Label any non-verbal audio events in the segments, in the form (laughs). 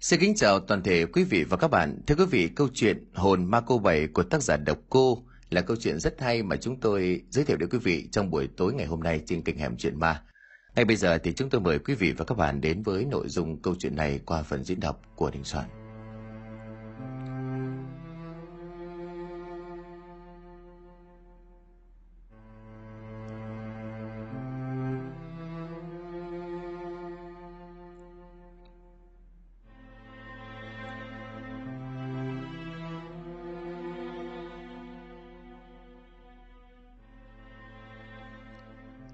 Xin kính chào toàn thể quý vị và các bạn. Thưa quý vị, câu chuyện Hồn Ma Cô Bảy của tác giả Độc Cô là câu chuyện rất hay mà chúng tôi giới thiệu đến quý vị trong buổi tối ngày hôm nay trên kênh Hẻm Chuyện Ma. Ngay bây giờ thì chúng tôi mời quý vị và các bạn đến với nội dung câu chuyện này qua phần diễn đọc của Đình Soạn.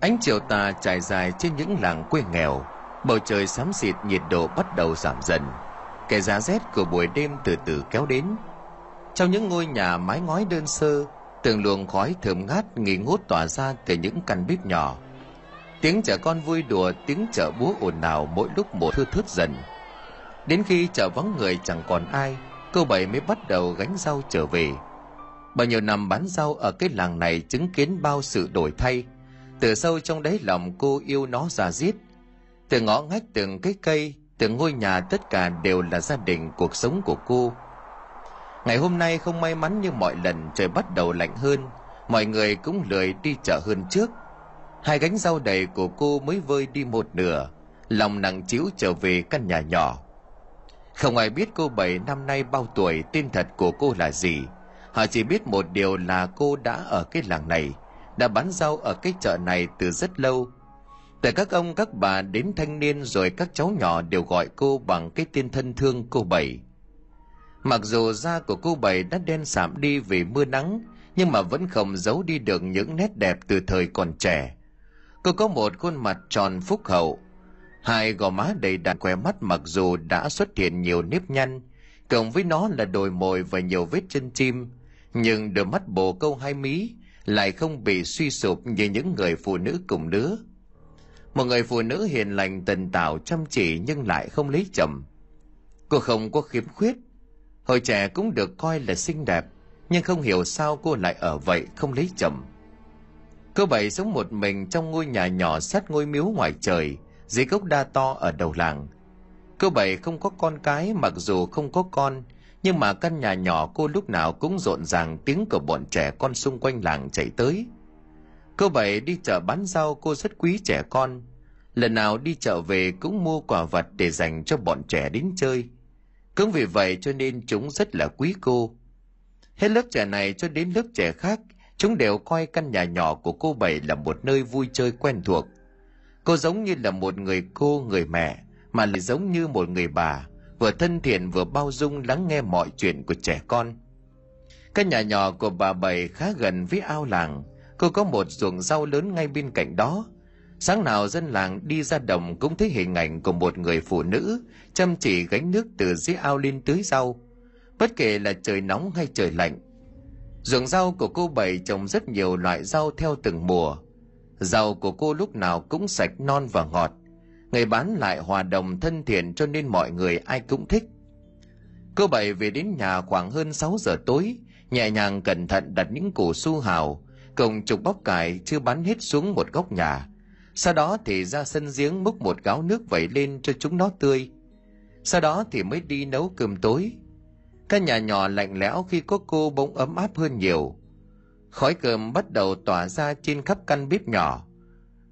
Ánh chiều tà trải dài trên những làng quê nghèo, bầu trời xám xịt nhiệt độ bắt đầu giảm dần. Cái giá rét của buổi đêm từ từ kéo đến. Trong những ngôi nhà mái ngói đơn sơ, từng luồng khói thơm ngát nghỉ ngút tỏa ra từ những căn bếp nhỏ. Tiếng trẻ con vui đùa, tiếng chợ búa ồn ào mỗi lúc một thưa thớt dần. Đến khi chợ vắng người chẳng còn ai, cô bảy mới bắt đầu gánh rau trở về. Bao nhiêu năm bán rau ở cái làng này chứng kiến bao sự đổi thay – từ sâu trong đáy lòng cô yêu nó ra giết từ ngõ ngách, từng cái cây, từng ngôi nhà, tất cả đều là gia đình cuộc sống của cô. Ngày hôm nay không may mắn như mọi lần trời bắt đầu lạnh hơn, mọi người cũng lười đi chợ hơn trước. Hai gánh rau đầy của cô mới vơi đi một nửa, lòng nặng chiếu trở về căn nhà nhỏ. Không ai biết cô bảy năm nay bao tuổi, tên thật của cô là gì. Họ chỉ biết một điều là cô đã ở cái làng này đã bán rau ở cái chợ này từ rất lâu. Từ các ông, các bà đến thanh niên rồi các cháu nhỏ đều gọi cô bằng cái tên thân thương cô bảy. Mặc dù da của cô bảy đã đen sạm đi vì mưa nắng, nhưng mà vẫn không giấu đi được những nét đẹp từ thời còn trẻ. Cô có một khuôn mặt tròn phúc hậu. Hai gò má đầy đặn khỏe mắt mặc dù đã xuất hiện nhiều nếp nhăn, cộng với nó là đồi mồi và nhiều vết chân chim, nhưng đôi mắt bồ câu hai mí lại không bị suy sụp như những người phụ nữ cùng lứa. Một người phụ nữ hiền lành, tần tảo, chăm chỉ nhưng lại không lấy chồng. Cô không có khiếm khuyết. Hồi trẻ cũng được coi là xinh đẹp, nhưng không hiểu sao cô lại ở vậy, không lấy chồng. Cô bảy sống một mình trong ngôi nhà nhỏ sát ngôi miếu ngoài trời, dưới gốc đa to ở đầu làng. Cô bảy không có con cái, mặc dù không có con nhưng mà căn nhà nhỏ cô lúc nào cũng rộn ràng, tiếng của bọn trẻ con xung quanh làng chạy tới. Cô vậy đi chợ bán rau, cô rất quý trẻ con. Lần nào đi chợ về cũng mua quà vật để dành cho bọn trẻ đến chơi. Cũng vì vậy cho nên chúng rất là quý cô. Hết lớp trẻ này cho đến lớp trẻ khác, chúng đều coi căn nhà nhỏ của cô bảy là một nơi vui chơi quen thuộc. Cô giống như là một người cô, người mẹ, mà lại giống như một người bà vừa thân thiện vừa bao dung lắng nghe mọi chuyện của trẻ con. Căn nhà nhỏ của bà bảy khá gần với ao làng. Cô có một ruộng rau lớn ngay bên cạnh đó. Sáng nào dân làng đi ra đồng cũng thấy hình ảnh của một người phụ nữ chăm chỉ gánh nước từ dưới ao lên tưới rau. Bất kể là trời nóng hay trời lạnh, ruộng rau của cô bảy trồng rất nhiều loại rau theo từng mùa. Rau của cô lúc nào cũng sạch non và ngọt người bán lại hòa đồng thân thiện cho nên mọi người ai cũng thích. Cô bảy về đến nhà khoảng hơn 6 giờ tối, nhẹ nhàng cẩn thận đặt những củ su hào, cùng chục bóc cải chưa bán hết xuống một góc nhà. Sau đó thì ra sân giếng múc một gáo nước vẩy lên cho chúng nó tươi. Sau đó thì mới đi nấu cơm tối. Căn nhà nhỏ lạnh lẽo khi có cô bỗng ấm áp hơn nhiều. Khói cơm bắt đầu tỏa ra trên khắp căn bếp nhỏ.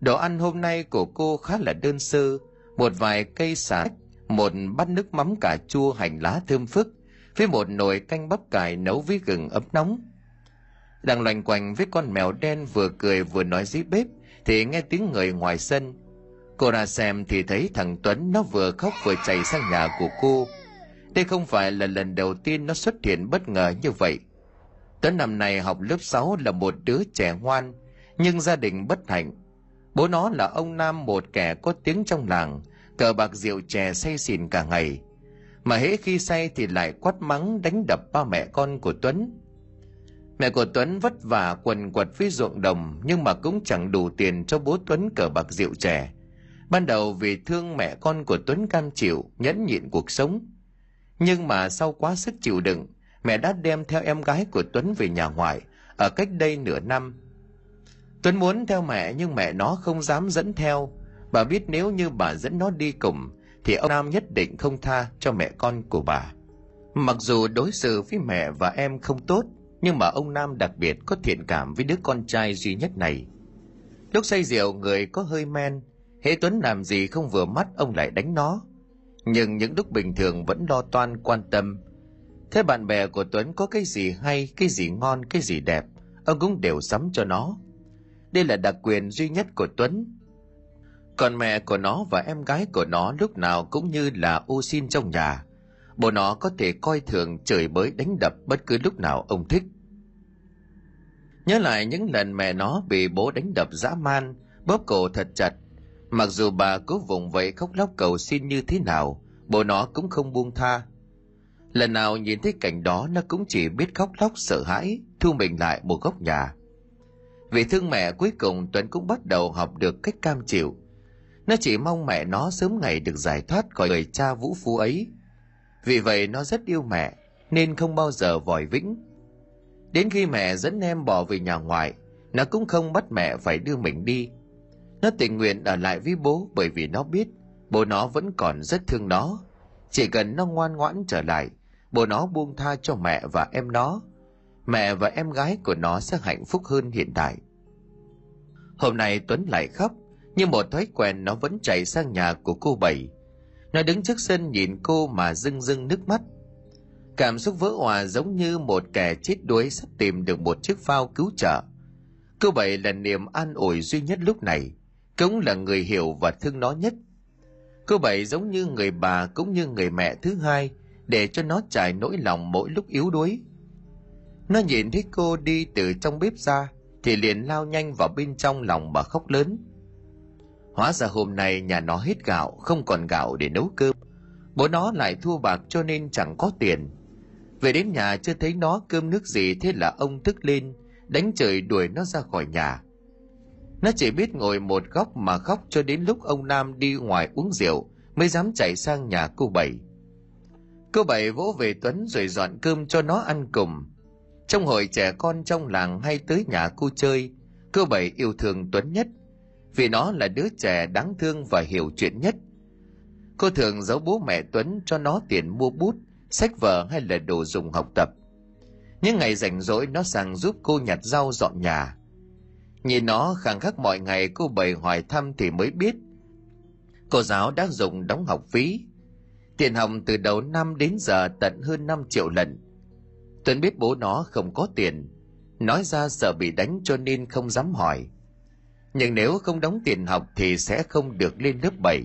Đồ ăn hôm nay của cô khá là đơn sơ, một vài cây xả, một bát nước mắm cà chua hành lá thơm phức, với một nồi canh bắp cải nấu với gừng ấm nóng. Đang loành quanh với con mèo đen vừa cười vừa nói dưới bếp, thì nghe tiếng người ngoài sân. Cô ra xem thì thấy thằng Tuấn nó vừa khóc vừa chạy sang nhà của cô. Đây không phải là lần đầu tiên nó xuất hiện bất ngờ như vậy. Tuấn năm nay học lớp 6 là một đứa trẻ ngoan, nhưng gia đình bất hạnh Bố nó là ông Nam một kẻ có tiếng trong làng, cờ bạc rượu chè say xỉn cả ngày. Mà hễ khi say thì lại quát mắng đánh đập ba mẹ con của Tuấn. Mẹ của Tuấn vất vả quần quật với ruộng đồng nhưng mà cũng chẳng đủ tiền cho bố Tuấn cờ bạc rượu chè. Ban đầu vì thương mẹ con của Tuấn cam chịu, nhẫn nhịn cuộc sống. Nhưng mà sau quá sức chịu đựng, mẹ đã đem theo em gái của Tuấn về nhà ngoại ở cách đây nửa năm Tuấn muốn theo mẹ nhưng mẹ nó không dám dẫn theo. Bà biết nếu như bà dẫn nó đi cùng thì ông Nam nhất định không tha cho mẹ con của bà. Mặc dù đối xử với mẹ và em không tốt, nhưng mà ông Nam đặc biệt có thiện cảm với đứa con trai duy nhất này. Lúc say rượu người có hơi men, hễ Tuấn làm gì không vừa mắt ông lại đánh nó. Nhưng những lúc bình thường vẫn lo toan quan tâm. Thế bạn bè của Tuấn có cái gì hay, cái gì ngon, cái gì đẹp, ông cũng đều sắm cho nó. Đây là đặc quyền duy nhất của Tuấn. Còn mẹ của nó và em gái của nó lúc nào cũng như là ô xin trong nhà. Bố nó có thể coi thường chửi bới đánh đập bất cứ lúc nào ông thích. Nhớ lại những lần mẹ nó bị bố đánh đập dã man, bóp cổ thật chặt. Mặc dù bà cố vùng vẫy khóc lóc cầu xin như thế nào, bố nó cũng không buông tha. Lần nào nhìn thấy cảnh đó nó cũng chỉ biết khóc lóc sợ hãi, thu mình lại một góc nhà. Vì thương mẹ cuối cùng Tuấn cũng bắt đầu học được cách cam chịu. Nó chỉ mong mẹ nó sớm ngày được giải thoát khỏi người cha vũ phu ấy. Vì vậy nó rất yêu mẹ, nên không bao giờ vòi vĩnh. Đến khi mẹ dẫn em bỏ về nhà ngoại, nó cũng không bắt mẹ phải đưa mình đi. Nó tình nguyện ở lại với bố bởi vì nó biết bố nó vẫn còn rất thương nó. Chỉ cần nó ngoan ngoãn trở lại, bố nó buông tha cho mẹ và em nó. Mẹ và em gái của nó sẽ hạnh phúc hơn hiện tại. Hôm nay Tuấn lại khóc, nhưng một thói quen nó vẫn chạy sang nhà của cô Bảy. Nó đứng trước sân nhìn cô mà rưng rưng nước mắt. Cảm xúc vỡ hòa giống như một kẻ chết đuối sắp tìm được một chiếc phao cứu trợ. Cô Bảy là niềm an ủi duy nhất lúc này, cũng là người hiểu và thương nó nhất. Cô Bảy giống như người bà cũng như người mẹ thứ hai để cho nó trải nỗi lòng mỗi lúc yếu đuối. Nó nhìn thấy cô đi từ trong bếp ra thì liền lao nhanh vào bên trong lòng mà khóc lớn. Hóa ra hôm nay nhà nó hết gạo, không còn gạo để nấu cơm. Bố nó lại thua bạc cho nên chẳng có tiền. Về đến nhà chưa thấy nó cơm nước gì thế là ông thức lên, đánh trời đuổi nó ra khỏi nhà. Nó chỉ biết ngồi một góc mà khóc cho đến lúc ông Nam đi ngoài uống rượu mới dám chạy sang nhà cô Bảy. Cô Bảy vỗ về Tuấn rồi dọn cơm cho nó ăn cùng. Trong hội trẻ con trong làng hay tới nhà cô chơi, cô Bảy yêu thương Tuấn nhất vì nó là đứa trẻ đáng thương và hiểu chuyện nhất. Cô thường giấu bố mẹ Tuấn cho nó tiền mua bút, sách vở hay là đồ dùng học tập. Những ngày rảnh rỗi nó sang giúp cô nhặt rau dọn nhà. Nhìn nó khẳng khắc mọi ngày cô bày hỏi thăm thì mới biết. Cô giáo đã dùng đóng học phí. Tiền học từ đầu năm đến giờ tận hơn 5 triệu lần. Tuấn biết bố nó không có tiền. Nói ra sợ bị đánh cho nên không dám hỏi nhưng nếu không đóng tiền học thì sẽ không được lên lớp 7.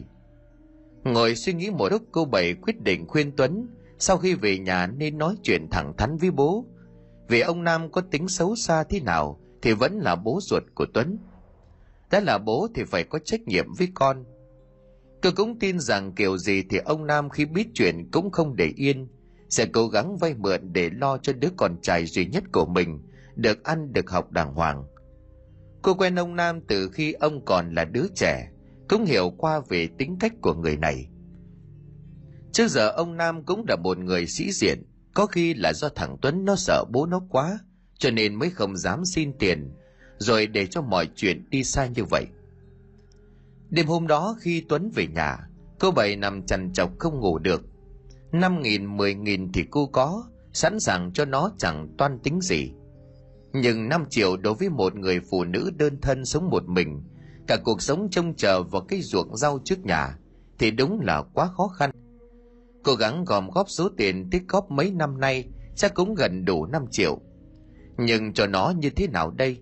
Ngồi suy nghĩ một lúc cô Bảy quyết định khuyên Tuấn sau khi về nhà nên nói chuyện thẳng thắn với bố. Vì ông Nam có tính xấu xa thế nào thì vẫn là bố ruột của Tuấn. Đã là bố thì phải có trách nhiệm với con. Tôi cũng tin rằng kiểu gì thì ông Nam khi biết chuyện cũng không để yên, sẽ cố gắng vay mượn để lo cho đứa con trai duy nhất của mình được ăn được học đàng hoàng Cô quen ông Nam từ khi ông còn là đứa trẻ, cũng hiểu qua về tính cách của người này. Trước giờ ông Nam cũng là một người sĩ diện, có khi là do thằng Tuấn nó sợ bố nó quá, cho nên mới không dám xin tiền, rồi để cho mọi chuyện đi xa như vậy. Đêm hôm đó khi Tuấn về nhà, cô Bảy nằm chằn chọc không ngủ được. Năm nghìn, mười nghìn thì cô có, sẵn sàng cho nó chẳng toan tính gì. Nhưng năm triệu đối với một người phụ nữ đơn thân sống một mình, cả cuộc sống trông chờ vào cái ruộng rau trước nhà, thì đúng là quá khó khăn. Cố gắng gom góp số tiền tích góp mấy năm nay chắc cũng gần đủ 5 triệu. Nhưng cho nó như thế nào đây?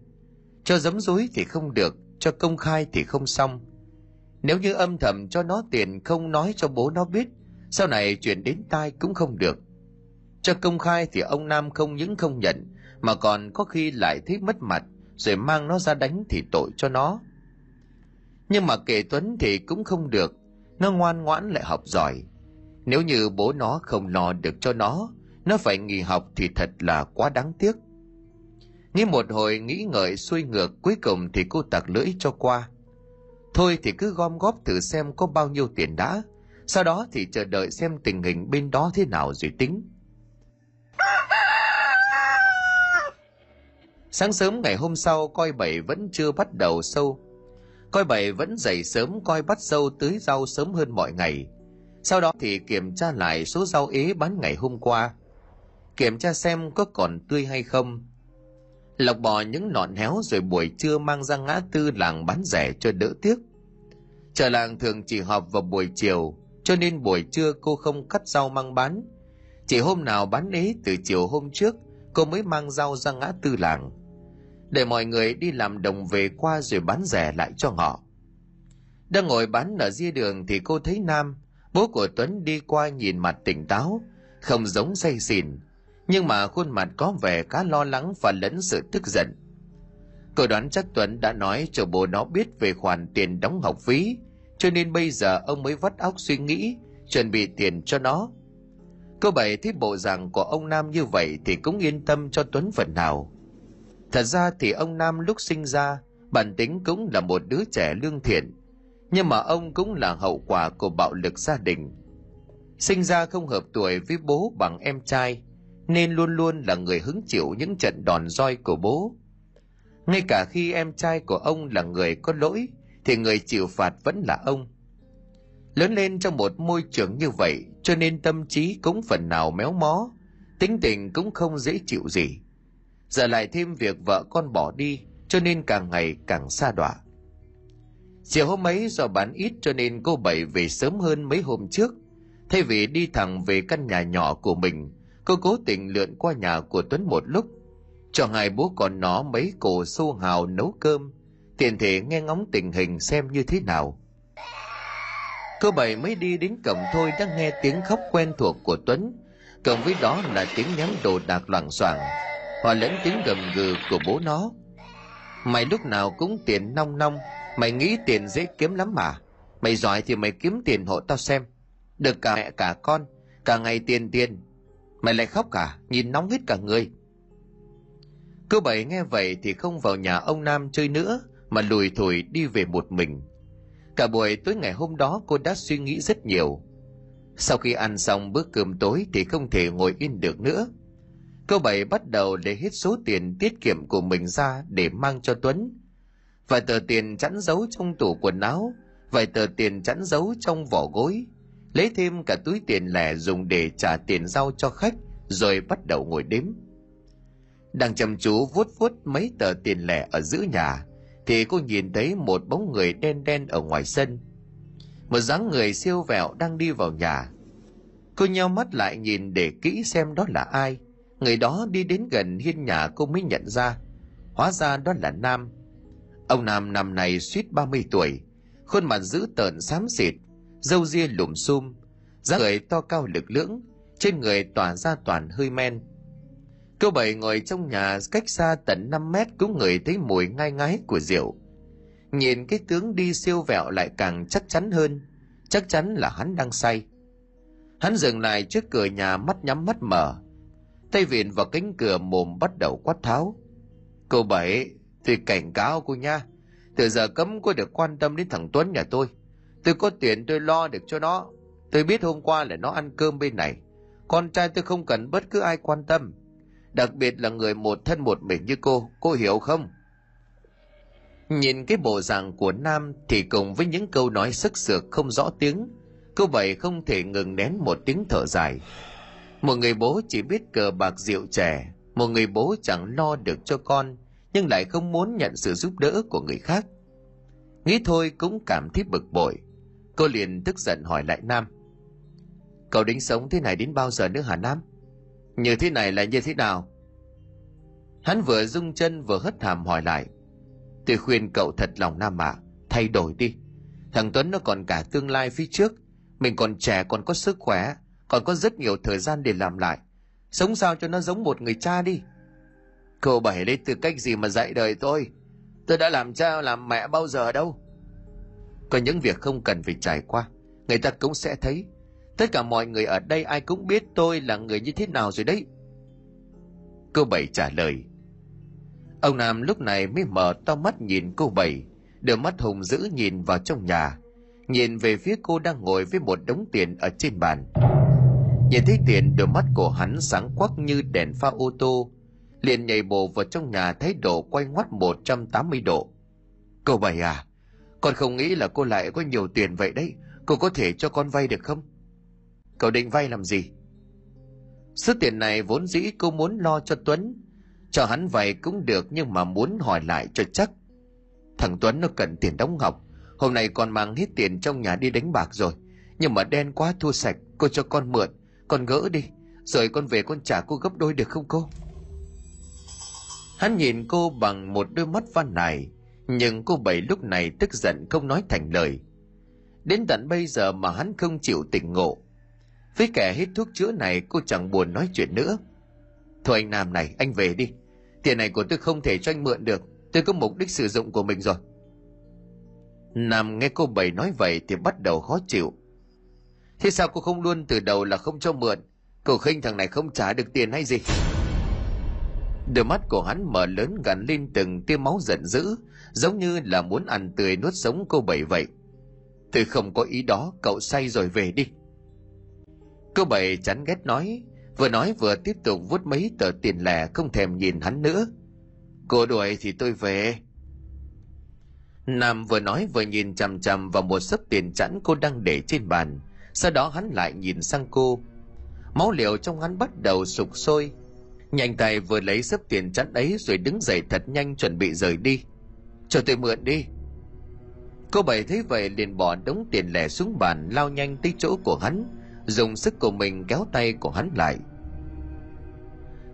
Cho giấm dối thì không được, cho công khai thì không xong. Nếu như âm thầm cho nó tiền không nói cho bố nó biết, sau này chuyện đến tai cũng không được. Cho công khai thì ông Nam không những không nhận, mà còn có khi lại thấy mất mặt rồi mang nó ra đánh thì tội cho nó. Nhưng mà kể tuấn thì cũng không được nó ngoan ngoãn lại học giỏi. Nếu như bố nó không lo được cho nó nó phải nghỉ học thì thật là quá đáng tiếc. Nghĩ một hồi nghĩ ngợi xuôi ngược cuối cùng thì cô tặc lưỡi cho qua. Thôi thì cứ gom góp thử xem có bao nhiêu tiền đã sau đó thì chờ đợi xem tình hình bên đó thế nào rồi tính. Sáng sớm ngày hôm sau, coi bảy vẫn chưa bắt đầu sâu. Coi bảy vẫn dậy sớm, coi bắt sâu tưới rau sớm hơn mọi ngày. sau đó thì kiểm tra lại số rau ế bán ngày hôm qua. Kiểm tra xem có còn tươi hay không. Lọc bỏ những nọn héo rồi buổi trưa mang ra ngã tư làng bán rẻ cho đỡ tiếc. Chợ làng thường chỉ họp vào buổi chiều cho nên buổi trưa cô không cắt rau mang bán. Chỉ hôm nào bán ế từ chiều hôm trước, cô mới mang rau ra ngã tư làng. Để mọi người đi làm đồng về qua rồi bán rẻ lại cho họ đang ngồi bán ở ria đường thì cô thấy nam, bố của tuấn đi qua nhìn mặt tỉnh táo, không giống say xỉn. Nhưng mà khuôn mặt có vẻ khá lo lắng và lẫn sự tức giận. Cô đoán chắc tuấn đã nói cho bố nó biết về khoản tiền đóng học phí cho nên bây giờ ông mới vắt óc suy nghĩ, chuẩn bị tiền cho nó. Cô bảy thấy bộ dạng của ông nam như vậy thì cũng yên tâm cho tuấn phần nào. Thật ra thì ông nam lúc sinh ra, bản tính cũng là một đứa trẻ lương thiện, nhưng mà ông cũng là hậu quả của bạo lực gia đình. Sinh ra không hợp tuổi với bố bằng em trai, nên luôn luôn là người hứng chịu những trận đòn roi của bố. Ngay cả khi em trai của ông là người có lỗi thì người chịu phạt vẫn là ông. Lớn lên trong một môi trường như vậy, cho nên tâm trí cũng phần nào méo mó, tính tình cũng không dễ chịu gì. Giờ lại thêm việc vợ con bỏ đi, cho nên càng ngày càng xa đọa. Chiều hôm ấy do bán ít cho nên cô bảy về sớm hơn mấy hôm trước. Thay vì đi thẳng về căn nhà nhỏ của mình, cô cố tình lượn qua nhà của tuấn một lúc, cho hai bố con nó mấy cổ xô hào nấu cơm tiện thể nghe ngóng tình hình xem như thế nào. Cô bảy mới đi đến cổng thôi đã nghe tiếng khóc quen thuộc của tuấn. Cộng với đó là tiếng ném đồ đạc loảng xoảng. Hòa lẫn tiếng gầm gừ của bố nó. Mày lúc nào cũng tiền nong nong, mày nghĩ tiền dễ kiếm lắm mà. Mày giỏi thì mày kiếm tiền hộ tao xem. Được cả mẹ cả con, cả ngày tiền tiền. Mày lại khóc cả, nhìn nóng hết cả người. Cô bảy nghe vậy thì không vào nhà ông nam chơi nữa mà lùi thủi đi về một mình. Cả buổi tối ngày hôm đó cô đã suy nghĩ rất nhiều. Sau khi ăn xong bữa cơm tối thì không thể ngồi yên được nữa. Cô bảy bắt đầu lấy hết số tiền tiết kiệm của mình ra để mang cho tuấn. Vài tờ tiền chẵn giấu trong tủ quần áo, vài tờ tiền chẵn giấu trong vỏ gối, lấy thêm cả túi tiền lẻ dùng để trả tiền rau cho khách, rồi bắt đầu ngồi đếm. Đang chăm chú vuốt vuốt mấy tờ tiền lẻ ở giữa nhà thì cô nhìn thấy một bóng người đen đen ở ngoài sân. Một dáng người siêu vẹo đang đi vào nhà. Cô nheo mắt lại nhìn để kỹ xem đó là ai. Người đó đi đến gần hiên nhà cô mới nhận ra. Hóa ra đó là nam. Ông nam năm này suýt 30 tuổi. Khuôn mặt dữ tợn xám xịt, râu ria lùm xum dáng người to cao lực lưỡng, trên người tỏa ra toàn hơi men cô bảy ngồi trong nhà cách xa tận 5 mét cũng ngửi thấy mùi ngai ngái của rượu. Nhìn cái tướng đi siêu vẹo lại càng chắc chắn hơn. Chắc chắn là hắn đang say. Hắn dừng lại trước cửa nhà mắt nhắm mắt mở. Tay viện vào cánh cửa mồm bắt đầu quát tháo. Cô bảy tôi cảnh cáo cô nha. Từ giờ cấm cô được quan tâm đến thằng tuấn nhà tôi. Tôi có tiền tôi lo được cho nó. Tôi biết hôm qua là nó ăn cơm bên này. Con trai tôi không cần bất cứ ai quan tâm đặc biệt là người một thân một mình như cô cô hiểu không? Nhìn cái bộ dạng của nam thì cùng với những câu nói sức sược không rõ tiếng cô bảy không thể ngừng nén một tiếng thở dài. Một người bố chỉ biết cờ bạc rượu trẻ một người bố chẳng lo được cho con, nhưng lại không muốn nhận sự giúp đỡ của người khác. Nghĩ thôi cũng cảm thấy bực bội. Cô liền tức giận hỏi lại nam. Cậu đính sống thế này đến bao giờ nữa hả nam? Như thế này là như thế nào? Hắn vừa rung chân vừa hất hàm hỏi lại. Tôi khuyên cậu thật lòng nam ạ thay đổi đi. Thằng tuấn nó còn cả tương lai phía trước. Mình còn trẻ, còn có sức khỏe, còn có rất nhiều thời gian để làm lại. Sống sao cho nó giống một người cha đi? Cậu bảy lấy tư cách gì mà dạy đời tôi? Tôi đã làm cha, làm mẹ bao giờ đâu? Có những việc không cần phải trải qua, người ta cũng sẽ thấy tất cả mọi người ở đây ai cũng biết tôi là người như thế nào rồi đấy. Cô bảy trả lời. Ông nam lúc này mới mở to mắt nhìn cô bảy, đôi mắt hùng dữ nhìn vào trong nhà, nhìn về phía cô đang ngồi với một đống tiền ở trên bàn. Nhìn thấy tiền, đôi mắt của hắn sáng quắc như đèn pha ô tô, liền nhảy bộ vào trong nhà thái độ quay ngoắt 180 độ. Cô bảy à con không nghĩ là cô lại có nhiều tiền vậy đấy, cô có thể cho con vay được không? Cậu định vay làm gì? Số tiền này vốn dĩ cô muốn lo cho tuấn. Cho hắn vay cũng được nhưng mà muốn hỏi lại cho chắc. Thằng tuấn nó cần tiền đóng học. Hôm nay con mang hết tiền trong nhà đi đánh bạc rồi. Nhưng mà đen quá thua sạch, cô cho con mượn. Con gỡ đi, rồi con về con trả cô gấp đôi được không cô? Hắn nhìn cô bằng một đôi mắt van nài, nhưng cô bảy lúc này tức giận không nói thành lời. Đến tận bây giờ mà hắn không chịu tỉnh ngộ với kẻ hít thuốc chữa này cô chẳng buồn nói chuyện nữa. Thôi anh nam này, anh về đi. Tiền này của tôi không thể cho anh mượn được. Tôi có mục đích sử dụng của mình rồi. Nam nghe cô bảy nói vậy thì bắt đầu khó chịu. Thế sao cô không luôn từ đầu là không cho mượn? Cô khinh thằng này không trả được tiền hay gì? Đôi mắt của hắn mở lớn gắn lên từng tia máu giận dữ, giống như là muốn ăn tươi nuốt sống cô bảy vậy. Tôi không có ý đó, cậu say rồi về đi cô bảy chán ghét nói, vừa nói vừa tiếp tục vuốt mấy tờ tiền lẻ không thèm nhìn hắn nữa. Cô đuổi thì tôi về. Nam vừa nói vừa nhìn chằm chằm vào một sấp tiền chẵn cô đang để trên bàn. Sau đó hắn lại nhìn sang cô. Máu liều trong hắn bắt đầu sục sôi. Nhanh tay vừa lấy sấp tiền chẵn ấy rồi đứng dậy thật nhanh chuẩn bị rời đi. Cho tôi mượn đi. Cô bảy thấy vậy liền bỏ đống tiền lẻ xuống bàn, lao nhanh tới chỗ của hắn dùng sức của mình kéo tay của hắn lại.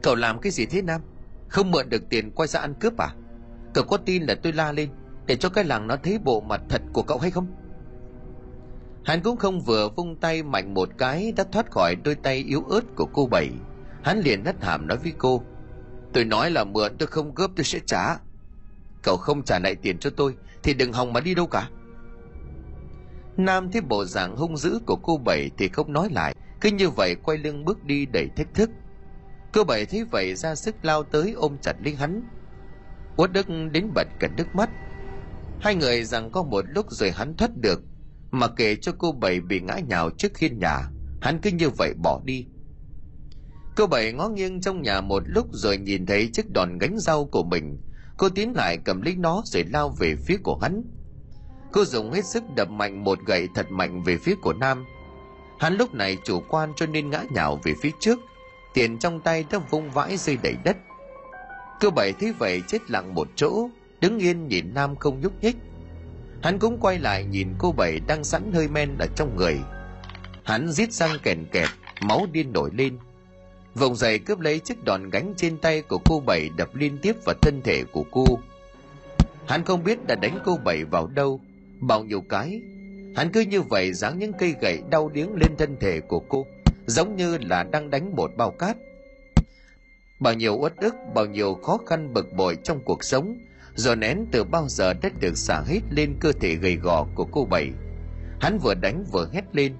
Cậu làm cái gì thế, nam? Không mượn được tiền quay ra ăn cướp à? Cậu có tin là tôi la lên để cho cái làng nó thấy bộ mặt thật của cậu hay không? Hắn cũng không vừa vung tay mạnh một cái đã thoát khỏi đôi tay yếu ớt của cô bảy. Hắn liền hất hàm nói với cô, tôi nói là mượn, tôi không cướp, tôi sẽ trả. Cậu không trả lại tiền cho tôi thì đừng hòng mà đi đâu cả nam thấy bộ dạng hung dữ của cô bảy thì không nói lại, cứ như vậy quay lưng bước đi đầy thách thức. Cô bảy thấy vậy ra sức lao tới ôm chặt lấy hắn. Uất đức đến bật cả nước mắt. Hai người rằng có một lúc rồi hắn thoát được, mà kể cho cô bảy bị ngã nhào trước khiên nhà, hắn cứ như vậy bỏ đi. Cô bảy ngó nghiêng trong nhà một lúc rồi nhìn thấy chiếc đòn gánh rau của mình. Cô tiến lại cầm lấy nó rồi lao về phía của hắn cô dùng hết sức đập mạnh một gậy thật mạnh về phía của nam. Hắn lúc này chủ quan cho nên ngã nhào về phía trước, tiền trong tay đã vung vãi rơi đầy đất. Cơ bảy thấy vậy chết lặng một chỗ, đứng yên nhìn nam không nhúc nhích. Hắn cũng quay lại nhìn cô bảy đang sẵn hơi men ở trong người. Hắn rít răng kèn kẹt, máu điên nổi lên. Vòng dậy cướp lấy chiếc đòn gánh trên tay của cô bảy đập liên tiếp vào thân thể của cô. Hắn không biết đã đánh cô bảy vào đâu bao nhiêu cái, hắn cứ như vậy giáng những cây gậy đau điếng lên thân thể của cô, giống như là đang đánh một bao cát. Bao nhiêu uất ức, bao nhiêu khó khăn bực bội trong cuộc sống rồi nén từ bao giờ đã được xả hết lên cơ thể gầy gò của cô bảy. Hắn vừa đánh vừa hét lên,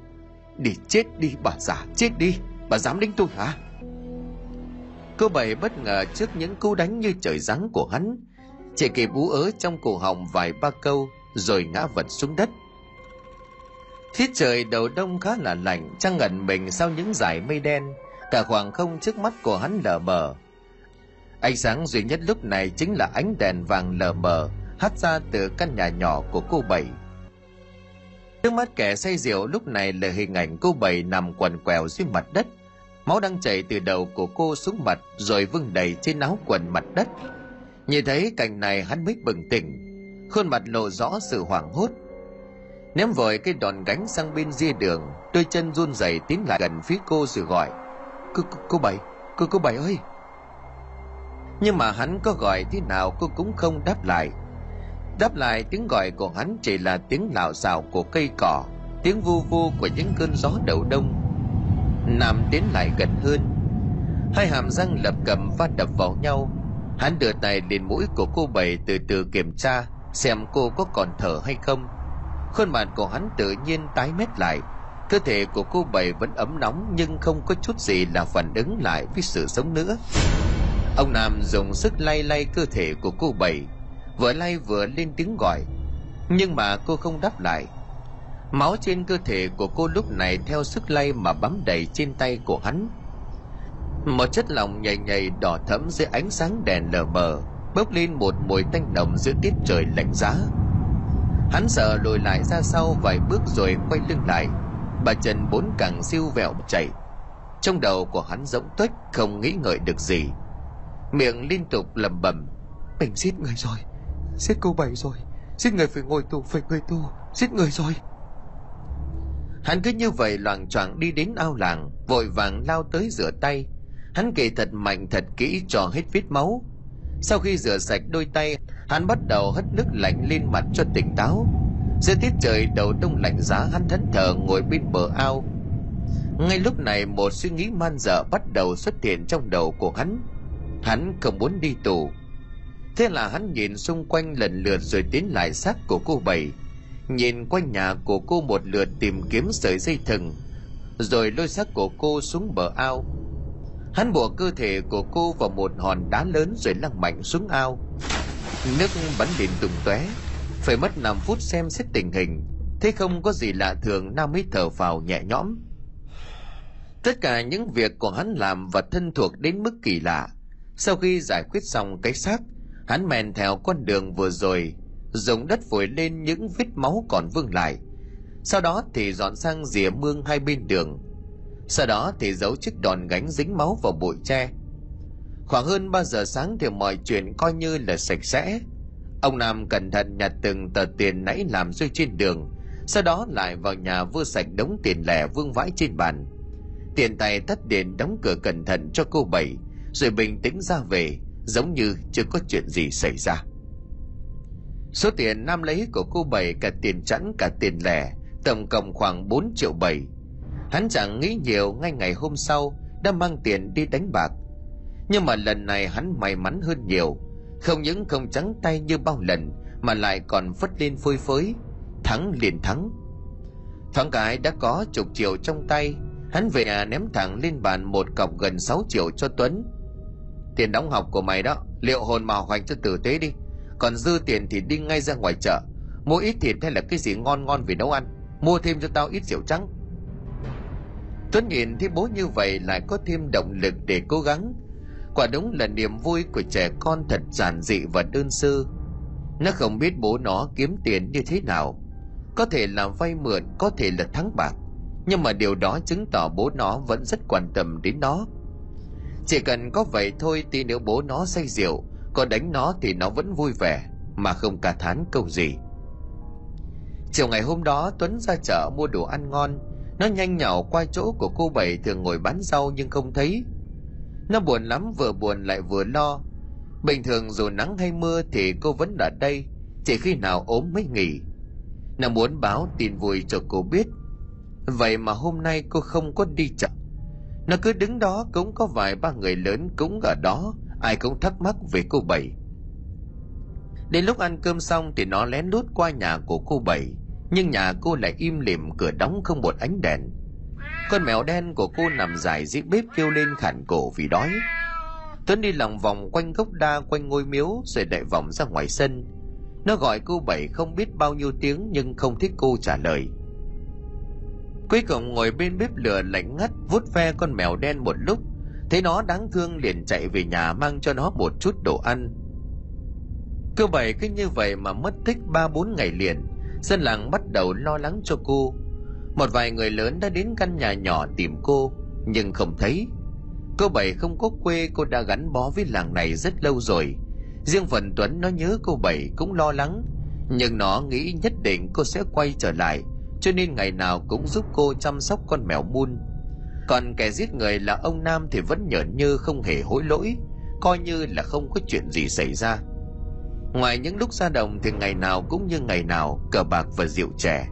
đi chết đi, bà già, chết đi, bà dám đánh tôi hả? Cô bảy bất ngờ trước những cú đánh như trời giáng của hắn, chỉ kịp ú ớ trong cổ họng vài ba câu rồi ngã vật xuống đất Thiết trời đầu đông khá là lạnh, trăng ngẩn mình sau những dải mây đen, cả khoảng không trước mắt của hắn lờ mờ. Ánh sáng duy nhất lúc này chính là ánh đèn vàng lờ mờ hắt ra từ căn nhà nhỏ của cô Bảy. Trước mắt kẻ say rượu lúc này là hình ảnh cô Bảy nằm quằn quèo dưới mặt đất. Máu đang chảy từ đầu của cô xuống mặt rồi vương đầy trên áo quần mặt đất. Nhìn thấy cảnh này hắn mới bừng tỉnh, khuôn mặt lộ rõ sự hoảng hốt. Ném vội cái đòn gánh sang bên ria đường đôi chân run rẩy tiến lại gần phía cô rồi gọi cô, cô, cô bảy cô cô bảy ơi! Nhưng mà hắn có gọi thế nào cô cũng không đáp lại. Đáp lại tiếng gọi của hắn chỉ là tiếng lạo xạo của cây cỏ tiếng vu vu của những cơn gió đầu đông. Nam tiến lại gần hơn. Hai hàm răng lập cầm va đập vào nhau. Hắn đưa tay lên mũi của cô bảy từ từ kiểm tra xem cô có còn thở hay không. Khuôn mặt của hắn tự nhiên tái mét lại. Cơ thể của cô bảy vẫn ấm nóng, nhưng không có chút gì là phản ứng lại với sự sống nữa. Ông nam dùng sức lay lay cơ thể của cô bảy vừa lay vừa lên tiếng gọi. Nhưng mà cô không đáp lại. Máu trên cơ thể của cô lúc này theo sức lay mà bám đầy trên tay của hắn. Một chất lỏng nhầy nhầy đỏ thẫm dưới ánh sáng đèn lờ mờ bốc lên một mùi tanh nồng giữa tiết trời lạnh giá. Hắn sợ lùi lại ra sau vài bước rồi quay lưng lại. Bà trần bốn càng siêu vẹo chạy. Trong đầu của hắn rỗng tuếch, không nghĩ ngợi được gì. Miệng liên tục lẩm bẩm, mình giết người rồi, giết cô bảy rồi, giết người phải ngồi tù, phải người tù, giết người rồi. Hắn cứ như vậy loạng choạng đi đến ao làng, vội vàng lao tới rửa tay. Hắn kể thật mạnh thật kỹ cho hết vết máu sau khi rửa sạch đôi tay, hắn bắt đầu hất nước lạnh lên mặt cho tỉnh táo. Giữa tiết trời đầu đông lạnh giá, hắn thẫn thờ ngồi bên bờ ao. Ngay lúc này, một suy nghĩ man dợ bắt đầu xuất hiện trong đầu của hắn. Hắn không muốn đi tù. Thế là hắn nhìn xung quanh lần lượt rồi tiến lại xác của cô bảy. Nhìn quanh nhà của cô một lượt tìm kiếm sợi dây thừng, rồi lôi xác của cô xuống bờ ao hắn buộc cơ thể của cô vào một hòn đá lớn rồi lăn mạnh xuống ao. Nước bắn lên tung tóe, phải mất 5 phút xem xét tình hình. Thế không có gì lạ thường, nam mới thở vào nhẹ nhõm. Tất cả những việc của hắn làm và thân thuộc đến mức kỳ lạ. Sau khi giải quyết xong cái xác, hắn men theo con đường vừa rồi, dùng đất vội lên những vết máu còn vương lại. Sau đó thì dọn sang rìa mương hai bên đường sau đó thì giấu chiếc đòn gánh dính máu vào bụi tre. Khoảng hơn ba giờ sáng thì mọi chuyện coi như là sạch sẽ. Ông nam cẩn thận nhặt từng tờ tiền nãy làm rơi trên đường, sau đó lại vào nhà vơ sạch đống tiền lẻ vương vãi trên bàn. Tiền tay tắt điện đóng cửa cẩn thận cho cô bảy, rồi bình tĩnh ra về, giống như chưa có chuyện gì xảy ra. Số tiền nam lấy của cô bảy cả tiền chẵn, cả tiền lẻ, tổng cộng khoảng 4 triệu bảy hắn chẳng nghĩ nhiều ngay ngày hôm sau đã mang tiền đi đánh bạc. Nhưng mà lần này hắn may mắn hơn nhiều. Không những không trắng tay như bao lần, mà lại còn phất lên phơi phới, thắng liền thắng. Thoáng cái đã có chục triệu trong tay, hắn về nhà ném thẳng lên bàn một cọc gần 6 triệu cho tuấn. Tiền đóng học của mày đó, liệu hồn mà hoành cho tử tế đi. Còn dư tiền thì đi ngay ra ngoài chợ, mua ít thịt hay là cái gì ngon ngon về nấu ăn, mua thêm cho tao ít rượu trắng tuấn nhìn thấy bố như vậy lại có thêm động lực để cố gắng. Quả đúng là niềm vui của trẻ con thật giản dị và đơn sơ. Nó không biết bố nó kiếm tiền như thế nào. Có thể là vay mượn, có thể là thắng bạc. Nhưng mà điều đó chứng tỏ bố nó vẫn rất quan tâm đến nó. Chỉ cần có vậy thôi thì nếu bố nó say rượu có đánh nó thì nó vẫn vui vẻ, mà không cả thán câu gì. Chiều ngày hôm đó, tuấn ra chợ mua đồ ăn ngon nó nhanh nhỏ qua chỗ của cô bảy thường ngồi bán rau nhưng không thấy. Nó buồn lắm, vừa buồn lại vừa lo. Bình thường dù nắng hay mưa thì cô vẫn ở đây, chỉ khi nào ốm mới nghỉ. Nó muốn báo tin vui cho cô biết. Vậy mà hôm nay cô không có đi chợ. Nó cứ đứng đó, cũng có vài ba người lớn cũng ở đó, ai cũng thắc mắc về cô bảy. Đến lúc ăn cơm xong thì nó lén lút qua nhà của cô bảy nhưng nhà cô lại im lìm, cửa đóng không một ánh đèn. Con mèo đen của cô nằm dài dưới bếp kêu lên khản cổ vì đói. Tuấn đi lòng vòng quanh gốc đa, quanh ngôi miếu, rồi lại vòng ra ngoài sân. Nó gọi cô bảy không biết bao nhiêu tiếng nhưng không thích cô trả lời. Cuối cùng ngồi bên bếp lửa lạnh ngắt, vuốt ve con mèo đen một lúc. Thấy nó đáng thương liền chạy về nhà mang cho nó một chút đồ ăn. Cô bảy cứ như vậy mà mất tích ba bốn ngày liền dân làng bắt đầu lo lắng cho cô. Một vài người lớn đã đến căn nhà nhỏ tìm cô, nhưng không thấy. Cô bảy không có quê, cô đã gắn bó với làng này rất lâu rồi. Riêng phần tuấn nó nhớ cô bảy cũng lo lắng, nhưng nó nghĩ nhất định cô sẽ quay trở lại, cho nên ngày nào cũng giúp cô chăm sóc con mèo mun. Còn kẻ giết người là ông nam thì vẫn nhởn như không hề hối lỗi, coi như là không có chuyện gì xảy ra ngoài những lúc ra đồng thì ngày nào cũng như ngày nào, cờ bạc và rượu chè.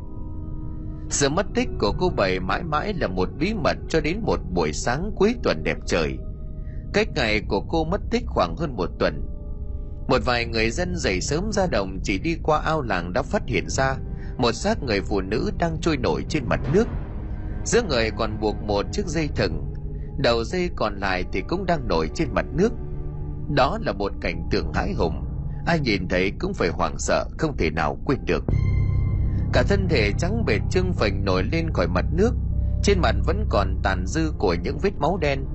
Sự mất tích của cô bảy mãi mãi là một bí mật cho đến một buổi sáng cuối tuần đẹp trời. Cách ngày của cô mất tích khoảng hơn một tuần. Một vài người dân dậy sớm ra đồng chỉ đi qua ao làng đã phát hiện ra một xác người phụ nữ đang trôi nổi trên mặt nước. Giữa người còn buộc một chiếc dây thừng, đầu dây còn lại thì cũng đang nổi trên mặt nước. Đó là một cảnh tượng hãi hùng ai nhìn thấy cũng phải hoảng sợ, không thể nào quên được. Cả thân thể trắng bệt trưng phình nổi lên khỏi mặt nước. Trên mặt vẫn còn tàn dư của những vết máu đen.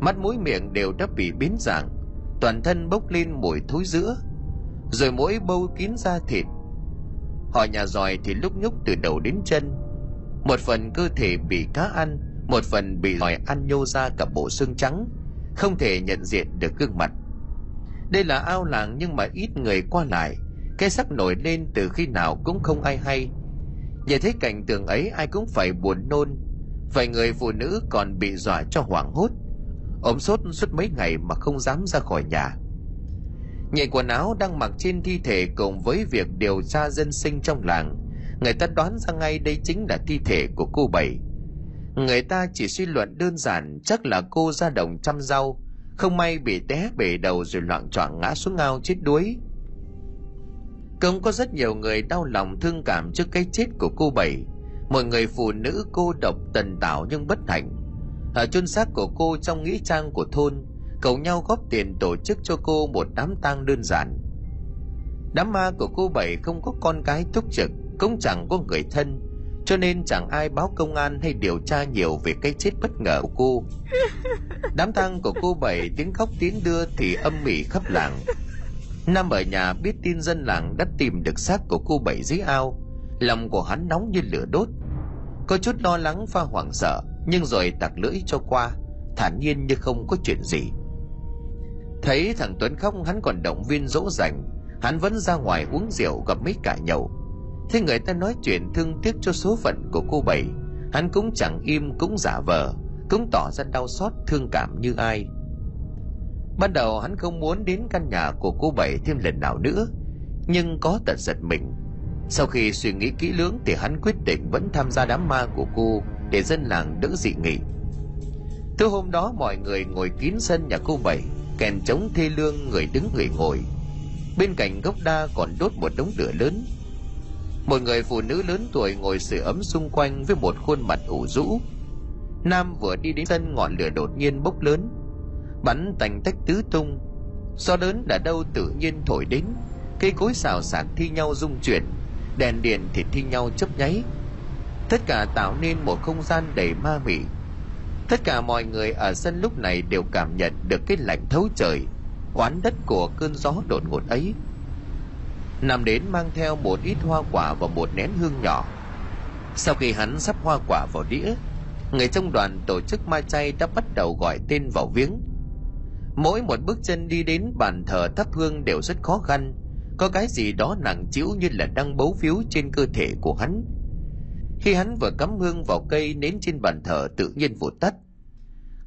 Mắt mũi miệng đều đã bị biến dạng. Toàn thân bốc lên mùi thối giữa rồi mỗi bâu kín da thịt. Họ nhà giỏi thì lúc nhúc từ đầu đến chân. Một phần cơ thể bị cá ăn, một phần bị lòi ăn nhô ra cả bộ xương trắng. Không thể nhận diện được gương mặt đây là ao làng nhưng mà ít người qua lại. Cái sắc nổi lên từ khi nào cũng không ai hay. Nhìn thấy cảnh tượng ấy, ai cũng phải buồn nôn. Vài người phụ nữ còn bị dọa cho hoảng hốt. Ốm sốt suốt mấy ngày mà không dám ra khỏi nhà. Nhảy quần áo đang mặc trên thi thể cùng với việc điều tra dân sinh trong làng. Người ta đoán ra ngay đây chính là thi thể của cô bảy. Người ta chỉ suy luận đơn giản, chắc là cô ra đồng chăm rau không may bị té bể đầu rồi loạn choạng ngã xuống ao chết đuối. Cũng có rất nhiều người đau lòng thương cảm trước cái chết của cô bảy. Một người phụ nữ cô độc tần tảo nhưng bất hạnh. Ở chôn xác của cô trong nghĩa trang của thôn, cầu nhau góp tiền tổ chức cho cô một đám tang đơn giản. Đám ma của cô bảy không có con cái thúc trực, cũng chẳng có người thân cho nên chẳng ai báo công an hay điều tra nhiều về cái chết bất ngờ của cô. (laughs) Đám tang của cô bảy tiếng khóc tiếng đưa thì âm mỉ khắp làng. Nam ở nhà biết tin dân làng đã tìm được xác của cô bảy dưới ao. Lòng của hắn nóng như lửa đốt. Có chút lo lắng và hoảng sợ nhưng rồi tặc lưỡi cho qua. Thản nhiên như không có chuyện gì. Thấy thằng tuấn khóc hắn còn động viên dỗ dành. Hắn vẫn ra ngoài uống rượu gặp mấy cả nhậu thế người ta nói chuyện thương tiếc cho số phận của cô bảy. Hắn cũng chẳng im, cũng giả vờ, cũng tỏ ra đau xót, thương cảm như ai. Ban đầu hắn không muốn đến căn nhà của cô bảy thêm lần nào nữa, nhưng có tật giật mình. Sau khi suy nghĩ kỹ lưỡng thì hắn quyết định vẫn tham gia đám ma của cô để dân làng đỡ dị nghị. Thứ hôm đó mọi người ngồi kín sân nhà cô bảy, kèn trống thê lương người đứng người ngồi. Bên cạnh gốc đa còn đốt một đống lửa lớn một người phụ nữ lớn tuổi ngồi sưởi ấm xung quanh với một khuôn mặt ủ rũ. Nam vừa đi đến sân ngọn lửa đột nhiên bốc lớn. Bắn tành tách tứ tung. Gió lớn đã đâu tự nhiên thổi đến. Cây cối xào xạc thi nhau rung chuyển. Đèn điện thì thi nhau chớp nháy. Tất cả tạo nên một không gian đầy ma mị. Tất cả mọi người ở sân lúc này đều cảm nhận được cái lạnh thấu trời, oán đất của cơn gió đột ngột ấy nằm đến mang theo một ít hoa quả và một nén hương nhỏ. Sau khi hắn sắp hoa quả vào đĩa, người trong đoàn tổ chức ma chay đã bắt đầu gọi tên vào viếng. Mỗi một bước chân đi đến bàn thờ thắp hương đều rất khó khăn. Có cái gì đó nặng chịu như là đang bấu phiếu trên cơ thể của hắn. Khi hắn vừa cắm hương vào cây nến trên bàn thờ tự nhiên vụt tắt.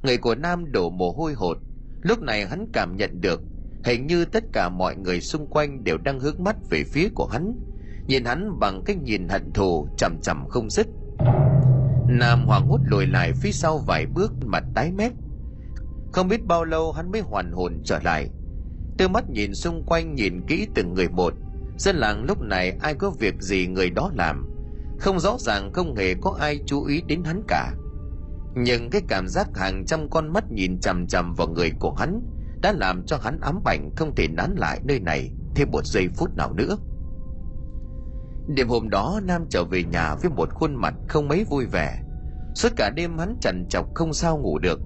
Người của nam đổ mồ hôi hột. Lúc này hắn cảm nhận được hình như tất cả mọi người xung quanh đều đang hướng mắt về phía của hắn. Nhìn hắn bằng cái nhìn hận thù, chằm chằm không dứt. Nam hoảng hốt lùi lại phía sau vài bước, mặt tái mét. Không biết bao lâu hắn mới hoàn hồn trở lại. Tư mắt nhìn xung quanh, nhìn kỹ từng người một. Dân làng lúc này ai có việc gì người đó làm? Không rõ ràng không hề có ai chú ý đến hắn cả. Nhưng cái cảm giác hàng trăm con mắt nhìn chằm chằm vào người của hắn đã làm cho hắn ám ảnh không thể nán lại nơi này thêm một giây phút nào nữa. Đêm hôm đó, nam trở về nhà với một khuôn mặt không mấy vui vẻ. Suốt cả đêm hắn trằn trọc không sao ngủ được.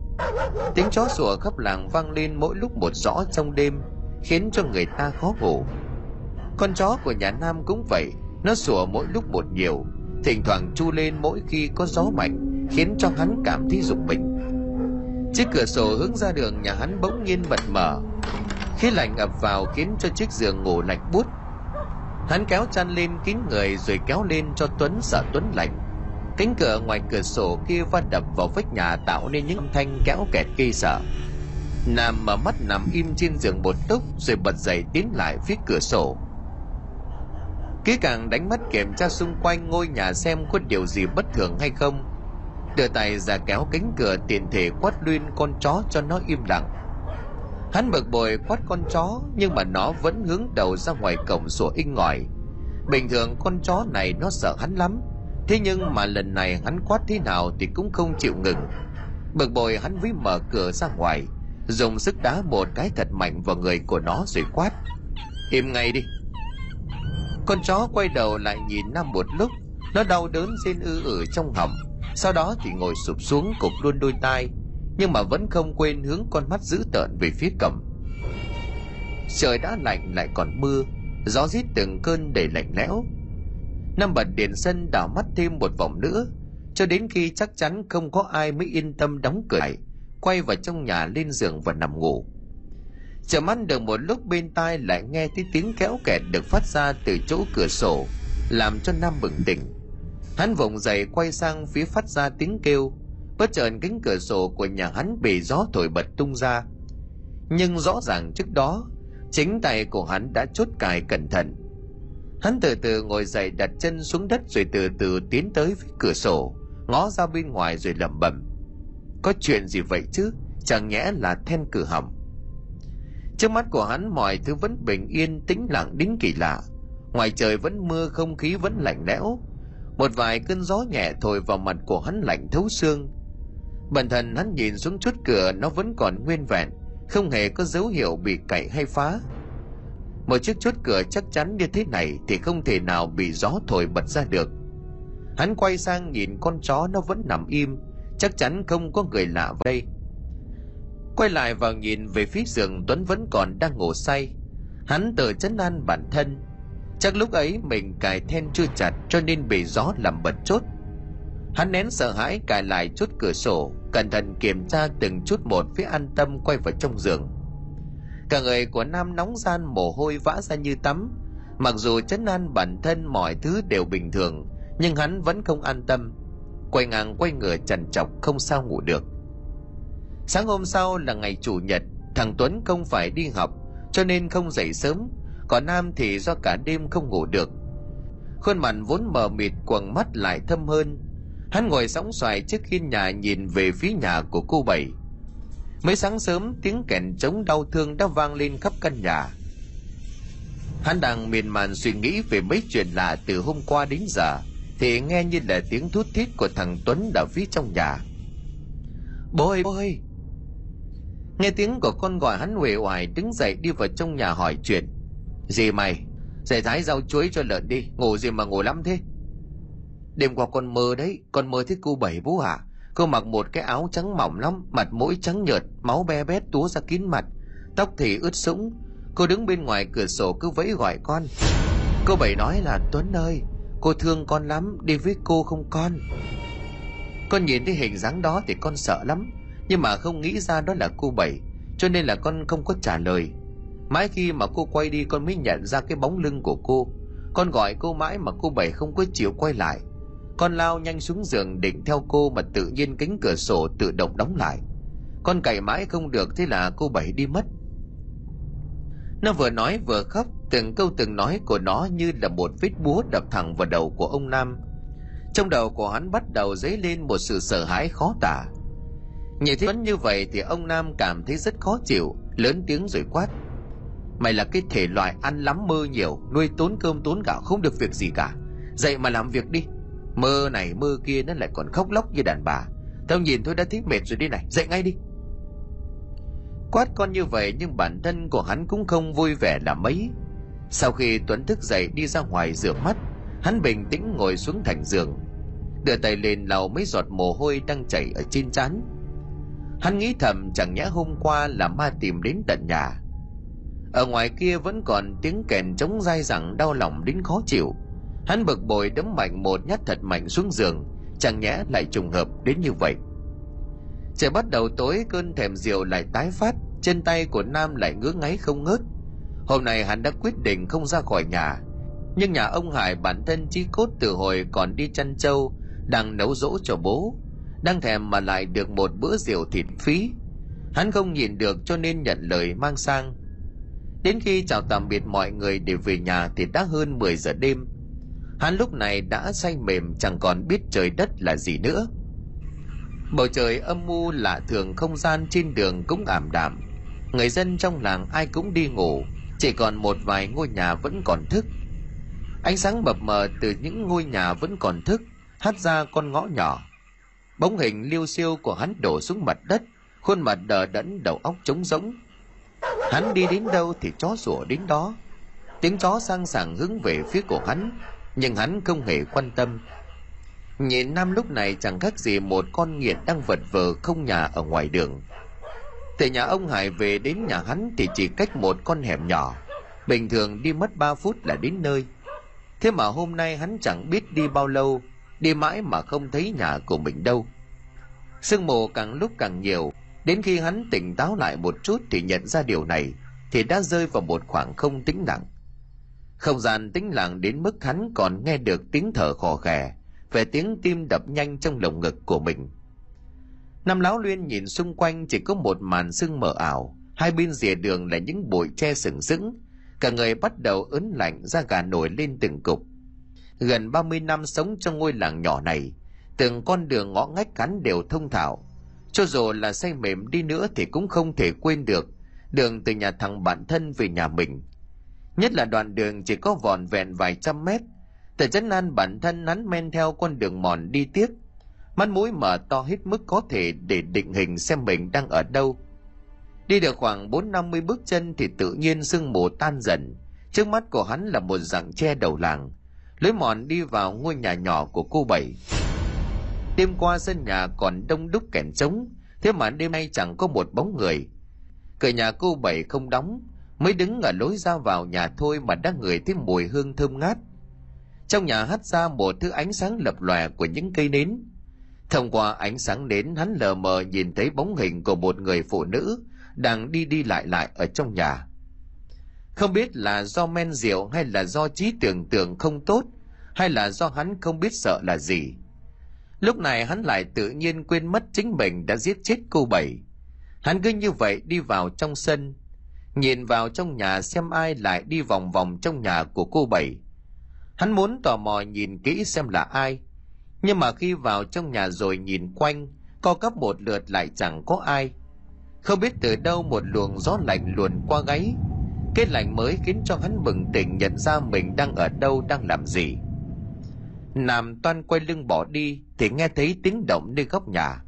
Tiếng chó sủa khắp làng vang lên mỗi lúc một rõ trong đêm, khiến cho người ta khó ngủ. Con chó của nhà nam cũng vậy, nó sủa mỗi lúc một nhiều. Thỉnh thoảng chu lên mỗi khi có gió mạnh, khiến cho hắn cảm thấy rụng mình chiếc cửa sổ hướng ra đường nhà hắn bỗng nhiên bật mở. Khí lạnh ập vào khiến cho chiếc giường ngủ lạnh buốt. Hắn kéo chăn lên kín người rồi kéo lên cho tuấn sợ tuấn lạnh. Cánh cửa ngoài cửa sổ kia va đập vào vách nhà tạo nên những âm thanh kéo kẹt gây sợ. Nam mở mắt nằm im trên giường một lúc rồi bật dậy tiến lại phía cửa sổ. Kỹ càng đánh mắt kiểm tra xung quanh ngôi nhà xem có điều gì bất thường hay không đưa tay ra kéo cánh cửa tiền thể quát luyên con chó cho nó im lặng. Hắn bực bội quát con chó, nhưng mà nó vẫn hướng đầu ra ngoài cổng sủa inh ngòi bình thường con chó này nó sợ hắn lắm, thế nhưng mà lần này hắn quát thế nào thì cũng không chịu ngừng. Bực bội hắn mới mở cửa ra ngoài, dùng sức đá một cái thật mạnh vào người của nó rồi quát, im ngay đi. Con chó quay đầu lại nhìn nam một lúc, nó đau đớn rên ư ử trong họng sau đó thì ngồi sụp xuống cục luôn đôi tai, nhưng mà vẫn không quên hướng con mắt dữ tợn về phía cầm. trời đã lạnh, lại còn mưa, gió rít từng cơn đầy lạnh lẽo. Năm bật điền sân đảo mắt thêm một vòng nữa, cho đến khi chắc chắn không có ai mới yên tâm đóng cửa lại, quay vào trong nhà lên giường và nằm ngủ. Chờ mắt được một lúc bên tai lại nghe thấy tiếng kéo kẹt được phát ra từ chỗ cửa sổ, làm cho nam bừng tỉnh hắn vùng dậy quay sang phía phát ra tiếng kêu. Bất chợt cánh cửa sổ của nhà hắn bị gió thổi bật tung ra. Nhưng rõ ràng trước đó, chính tay của hắn đã chốt cài cẩn thận. Hắn từ từ ngồi dậy đặt chân xuống đất rồi từ từ tiến tới phía cửa sổ, ngó ra bên ngoài rồi lẩm bẩm. Có chuyện gì vậy chứ? Chẳng nhẽ là then cửa hỏng. Trước mắt của hắn mọi thứ vẫn bình yên, tĩnh lặng đến kỳ lạ. Ngoài trời vẫn mưa, không khí vẫn lạnh lẽo một vài cơn gió nhẹ thổi vào mặt của hắn lạnh thấu xương. Bản thân hắn nhìn xuống chốt cửa, nó vẫn còn nguyên vẹn, không hề có dấu hiệu bị cậy hay phá. Một chiếc chốt cửa chắc chắn như thế này thì không thể nào bị gió thổi bật ra được. Hắn quay sang nhìn con chó nó vẫn nằm im, chắc chắn không có người lạ vào đây quay lại và nhìn về phía giường tuấn vẫn còn đang ngủ say. Hắn tự chấn an bản thân chắc lúc ấy mình cài then chưa chặt cho nên bị gió làm bật chốt. Hắn nén sợ hãi cài lại chốt cửa sổ, cẩn thận kiểm tra từng chút một phía an tâm quay vào trong giường. Cả người của nam nóng gian mồ hôi vã ra như tắm. Mặc dù chấn an bản thân mọi thứ đều bình thường, nhưng hắn vẫn không an tâm. Quay ngang quay ngửa trần trọc không sao ngủ được. Sáng hôm sau là ngày chủ nhật, thằng tuấn không phải đi học, cho nên không dậy sớm còn nam thì do cả đêm không ngủ được. Khuôn mặt vốn mờ mịt, quầng mắt lại thâm hơn. Hắn ngồi sóng xoài trước hiên nhà nhìn về phía nhà của cô bảy. Mới sáng sớm, tiếng kèn trống đau thương đã vang lên khắp căn nhà. Hắn đang miền màn suy nghĩ về mấy chuyện lạ từ hôm qua đến giờ, thì nghe như là tiếng thút thít của thằng tuấn ở phía trong nhà. Bố ơi bố ơi. Nghe tiếng của con gọi hắn huệ oải đứng dậy đi vào trong nhà hỏi chuyện gì mày dậy thái rau chuối cho lợn đi, ngủ gì mà ngủ lắm thế? Đêm qua con mơ đấy, con mơ thấy cô bảy bố à cô mặc một cái áo trắng mỏng lắm, mặt mũi trắng nhợt, máu be bét túa ra kín mặt, tóc thì ướt sũng. Cô đứng bên ngoài cửa sổ cứ vẫy gọi con. Cô bảy nói là, tuấn ơi, cô thương con lắm, đi với cô không con? Con nhìn thấy hình dáng đó thì con sợ lắm, nhưng mà không nghĩ ra đó là cô bảy, cho nên là con không có trả lời mãi khi mà cô quay đi, con mới nhận ra cái bóng lưng của cô. Con gọi cô mãi mà cô bảy không có chịu quay lại. Con lao nhanh xuống giường định theo cô mà tự nhiên cánh cửa sổ tự động đóng lại. Con cày mãi không được, thế là cô bảy đi mất. Nó vừa nói vừa khóc, từng câu từng nói của nó như là một vết búa đập thẳng vào đầu của ông nam. Trong đầu của hắn bắt đầu dấy lên một sự sợ hãi khó tả. Nhìn thấy vẫn như vậy thì ông nam cảm thấy rất khó chịu, lớn tiếng rồi quát mày là cái thể loại ăn lắm mơ nhiều, nuôi tốn cơm tốn gạo không được việc gì cả. Dậy mà làm việc đi. Mơ này mơ kia nó lại còn khóc lóc như đàn bà. Tao nhìn thôi đã thấy mệt rồi đi này, dậy ngay đi. Quát con như vậy nhưng bản thân của hắn cũng không vui vẻ là mấy. Sau khi tuấn thức dậy đi ra ngoài rửa mắt, hắn bình tĩnh ngồi xuống thành giường, đưa tay lên lau mấy giọt mồ hôi đang chảy ở trên trán. Hắn nghĩ thầm chẳng nhẽ hôm qua là ma tìm đến tận nhà ở ngoài kia vẫn còn tiếng kèn trống dai dẳng đau lòng đến khó chịu. Hắn bực bội đấm mạnh một nhát thật mạnh xuống giường, chẳng nhẽ lại trùng hợp đến như vậy. Trời bắt đầu tối, cơn thèm rượu lại tái phát chân tay của nam lại ngứa ngáy không ngớt. Hôm nay hắn đã quyết định không ra khỏi nhà, nhưng nhà ông hải bản thân chí cốt từ hồi còn đi chăn trâu, đang nấu dỗ cho bố, đang thèm mà lại được một bữa rượu thịt phí. Hắn không nhìn được cho nên nhận lời mang sang đến khi chào tạm biệt mọi người để về nhà thì đã hơn 10 giờ đêm. Hắn lúc này đã say mềm, chẳng còn biết trời đất là gì nữa. Bầu trời âm u lạ thường không gian trên đường cũng ảm đạm. Người dân trong làng ai cũng đi ngủ, chỉ còn một vài ngôi nhà vẫn còn thức. Ánh sáng mập mờ từ những ngôi nhà vẫn còn thức, hắt ra con ngõ nhỏ. Bóng hình liêu siêu của hắn đổ xuống mặt đất, khuôn mặt đờ đẫn, đầu óc trống rỗng hắn đi đến đâu thì chó sủa đến đó. Tiếng chó sang sảng hướng về phía của hắn, nhưng hắn không hề quan tâm. Nhìn nam lúc này chẳng khác gì một con nghiện đang vật vờ không nhà ở ngoài đường. Từ nhà ông hải về đến nhà hắn thì chỉ cách một con hẻm nhỏ. Bình thường đi mất ba phút là đến nơi. Thế mà hôm nay hắn chẳng biết đi bao lâu, đi mãi mà không thấy nhà của mình đâu. Sương mù càng lúc càng nhiều đến khi hắn tỉnh táo lại một chút thì nhận ra điều này, thì đã rơi vào một khoảng không tĩnh lặng. Không gian tĩnh lặng đến mức hắn còn nghe được tiếng thở khò khè, về tiếng tim đập nhanh trong lồng ngực của mình. Năm lão luyên nhìn xung quanh chỉ có một màn sương mờ ảo, hai bên rìa đường là những bụi tre sừng sững, cả người bắt đầu ớn lạnh da gà nổi lên từng cục. Gần 30 năm sống trong ngôi làng nhỏ này, từng con đường ngõ ngách hắn đều thông thạo cho dù là say mềm đi nữa thì cũng không thể quên được đường từ nhà thằng bạn thân về nhà mình. Nhất là đoạn đường chỉ có vòn vẹn vài trăm mét Tề chấn an bản thân hắn men theo con đường mòn đi tiếp. Mắt mũi mở to hết mức có thể để định hình xem mình đang ở đâu. Đi được khoảng bốn năm mươi bước chân thì tự nhiên sương mù tan dần. Trước mắt của hắn là một dạng tre đầu làng, lối mòn đi vào ngôi nhà nhỏ của cô bảy đêm qua sân nhà còn đông đúc kẻn trống, thế mà đêm nay chẳng có một bóng người. Cửa nhà cô bảy không đóng, mới đứng ở lối ra vào nhà thôi mà đã ngửi thấy mùi hương thơm ngát. Trong nhà hắt ra một thứ ánh sáng lập lòe của những cây nến. Thông qua ánh sáng nến, hắn lờ mờ nhìn thấy bóng hình của một người phụ nữ đang đi đi lại lại ở trong nhà. Không biết là do men rượu hay là do trí tưởng tượng không tốt, hay là do hắn không biết sợ là gì lúc này hắn lại tự nhiên quên mất chính mình đã giết chết cô bảy. Hắn cứ như vậy đi vào trong sân, nhìn vào trong nhà xem ai lại đi vòng vòng trong nhà của cô bảy. Hắn muốn tò mò nhìn kỹ xem là ai, nhưng mà khi vào trong nhà rồi nhìn quanh, co cấp một lượt lại chẳng có ai. Không biết từ đâu một luồng gió lạnh luồn qua gáy. Cái lạnh mới khiến cho hắn bừng tỉnh nhận ra mình đang ở đâu, đang làm gì. Nam toan quay lưng bỏ đi, thì nghe thấy tiếng động nơi góc nhà.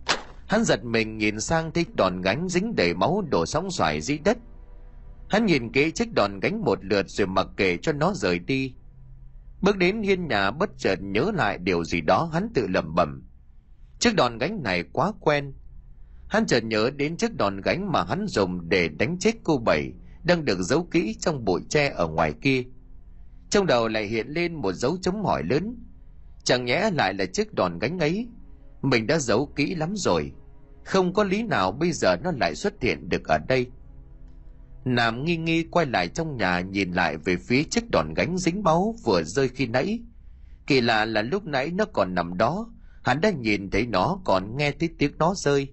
Hắn giật mình nhìn sang thấy đòn gánh dính đầy máu đổ sóng xoài dưới đất. Hắn nhìn kỹ chiếc đòn gánh một lượt rồi mặc kệ cho nó rời đi. Bước đến hiên nhà bất chợt nhớ lại điều gì đó hắn tự lẩm bẩm. Chiếc đòn gánh này quá quen. Hắn chợt nhớ đến chiếc đòn gánh mà hắn dùng để đánh chết cô bảy đang được giấu kỹ trong bụi tre ở ngoài kia. Trong đầu lại hiện lên một dấu chấm hỏi lớn chẳng nhẽ lại là chiếc đòn gánh ấy mình đã giấu kỹ lắm rồi không có lý nào bây giờ nó lại xuất hiện được ở đây Nam nghi nghi quay lại trong nhà nhìn lại về phía chiếc đòn gánh dính máu vừa rơi khi nãy. Kỳ lạ là lúc nãy nó còn nằm đó, hắn đã nhìn thấy nó còn nghe thấy tiếng nó rơi.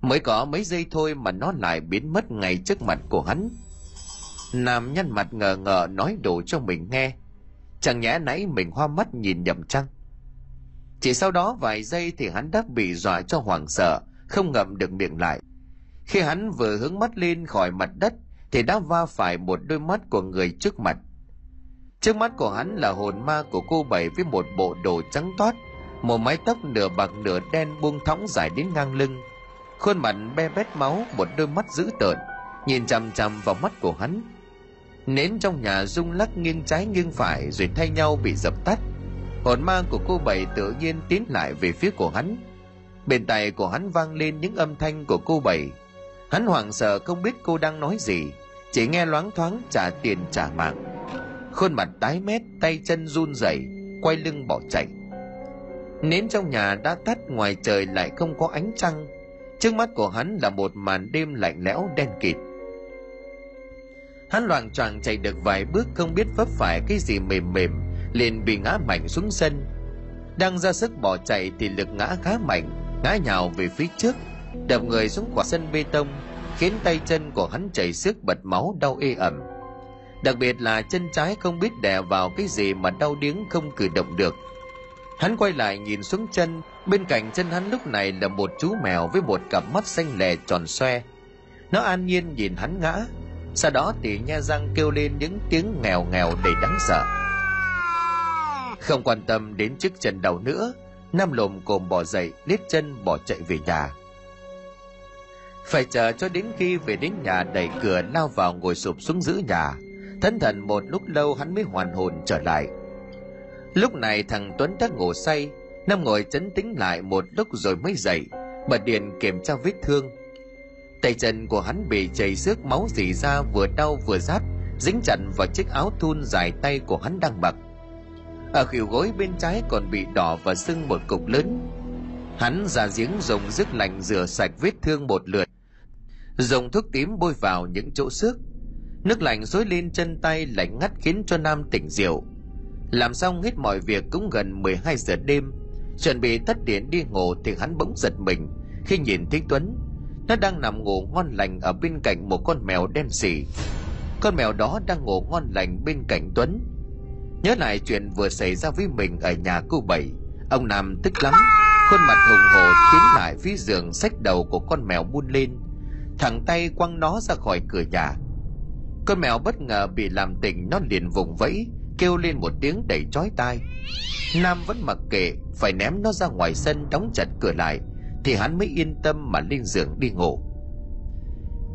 Mới có mấy giây thôi mà nó lại biến mất ngay trước mặt của hắn. Nam nhăn mặt ngờ ngờ nói đủ cho mình nghe. Chẳng nhẽ nãy mình hoa mắt nhìn nhầm chăng? Chỉ sau đó vài giây thì hắn đã bị dọa cho hoảng sợ, không ngậm được miệng lại. Khi hắn vừa hướng mắt lên khỏi mặt đất thì đã va phải một đôi mắt của người trước mặt. Trước mắt của hắn là hồn ma của cô bảy với một bộ đồ trắng toát một mái tóc nửa bạc nửa đen buông thõng dài đến ngang lưng. Khuôn mặt be bét máu một đôi mắt dữ tợn nhìn chằm chằm vào mắt của hắn nến trong nhà rung lắc nghiêng trái nghiêng phải rồi thay nhau bị dập tắt hồn ma của cô bảy tự nhiên tiến lại về phía của hắn bên tay của hắn vang lên những âm thanh của cô bảy Hắn hoảng sợ không biết cô đang nói gì, chỉ nghe loáng thoáng trả tiền trả mạng. Khuôn mặt tái mét, tay chân run rẩy, quay lưng bỏ chạy. Nến trong nhà đã tắt ngoài trời lại không có ánh trăng. Trước mắt của hắn là một màn đêm lạnh lẽo đen kịt. Hắn loạn choạng chạy được vài bước không biết vấp phải cái gì mềm mềm, liền bị ngã mạnh xuống sân. Đang ra sức bỏ chạy thì lực ngã khá mạnh, ngã nhào về phía trước, đập người xuống quả sân bê tông khiến tay chân của hắn chảy xước bật máu đau ê ẩm. Đặc biệt là chân trái không biết đè vào cái gì mà đau điếng không cử động được. Hắn quay lại nhìn xuống chân bên cạnh chân hắn lúc này là một chú mèo với một cặp mắt xanh lè tròn xoe. Nó an nhiên nhìn hắn ngã sau đó thì nha răng kêu lên những tiếng nghèo nghèo đầy đáng sợ. Không quan tâm đến chiếc chân đầu nữa, nam lồm cồm bỏ dậy lết chân bỏ chạy về nhà. Phải chờ cho đến khi về đến nhà đẩy cửa lao vào ngồi sụp xuống giữ nhà thẫn thần một lúc lâu hắn mới hoàn hồn trở lại. Lúc này thằng tuấn đã ngủ say, nam ngồi chấn tĩnh lại một lúc rồi mới dậy, bật điện kiểm tra vết thương tay chân của hắn bị chảy xước máu dì ra vừa đau vừa rát, dính chặt vào chiếc áo thun dài tay của hắn đang mặc. Ở khỉu gối bên trái còn bị đỏ và sưng một cục lớn. Hắn ra giếng dùng nước lạnh rửa sạch vết thương một lượt, dùng thuốc tím bôi vào những chỗ xước. Nước lạnh xối lên chân tay lạnh ngắt khiến cho nam tỉnh rượu. Làm xong hết mọi việc cũng gần 12 giờ đêm, chuẩn bị tắt điện đi ngủ thì hắn bỗng giật mình khi nhìn thấy tuấn nó đang nằm ngủ ngon lành ở bên cạnh một con mèo đen sì con mèo đó đang ngủ ngon lành bên cạnh tuấn. Nhớ lại chuyện vừa xảy ra với mình ở nhà cô bảy. Ông nam tức lắm, khuôn mặt hùng hồ tiến lại phía giường sách đầu của con mèo buôn lên. Thẳng tay quăng nó ra khỏi cửa nhà. Con mèo bất ngờ bị làm tỉnh, nó liền vùng vẫy, kêu lên một tiếng đầy chói tai. Nam vẫn mặc kệ, phải ném nó ra ngoài sân đóng chặt cửa lại thì hắn mới yên tâm mà lên giường đi ngủ.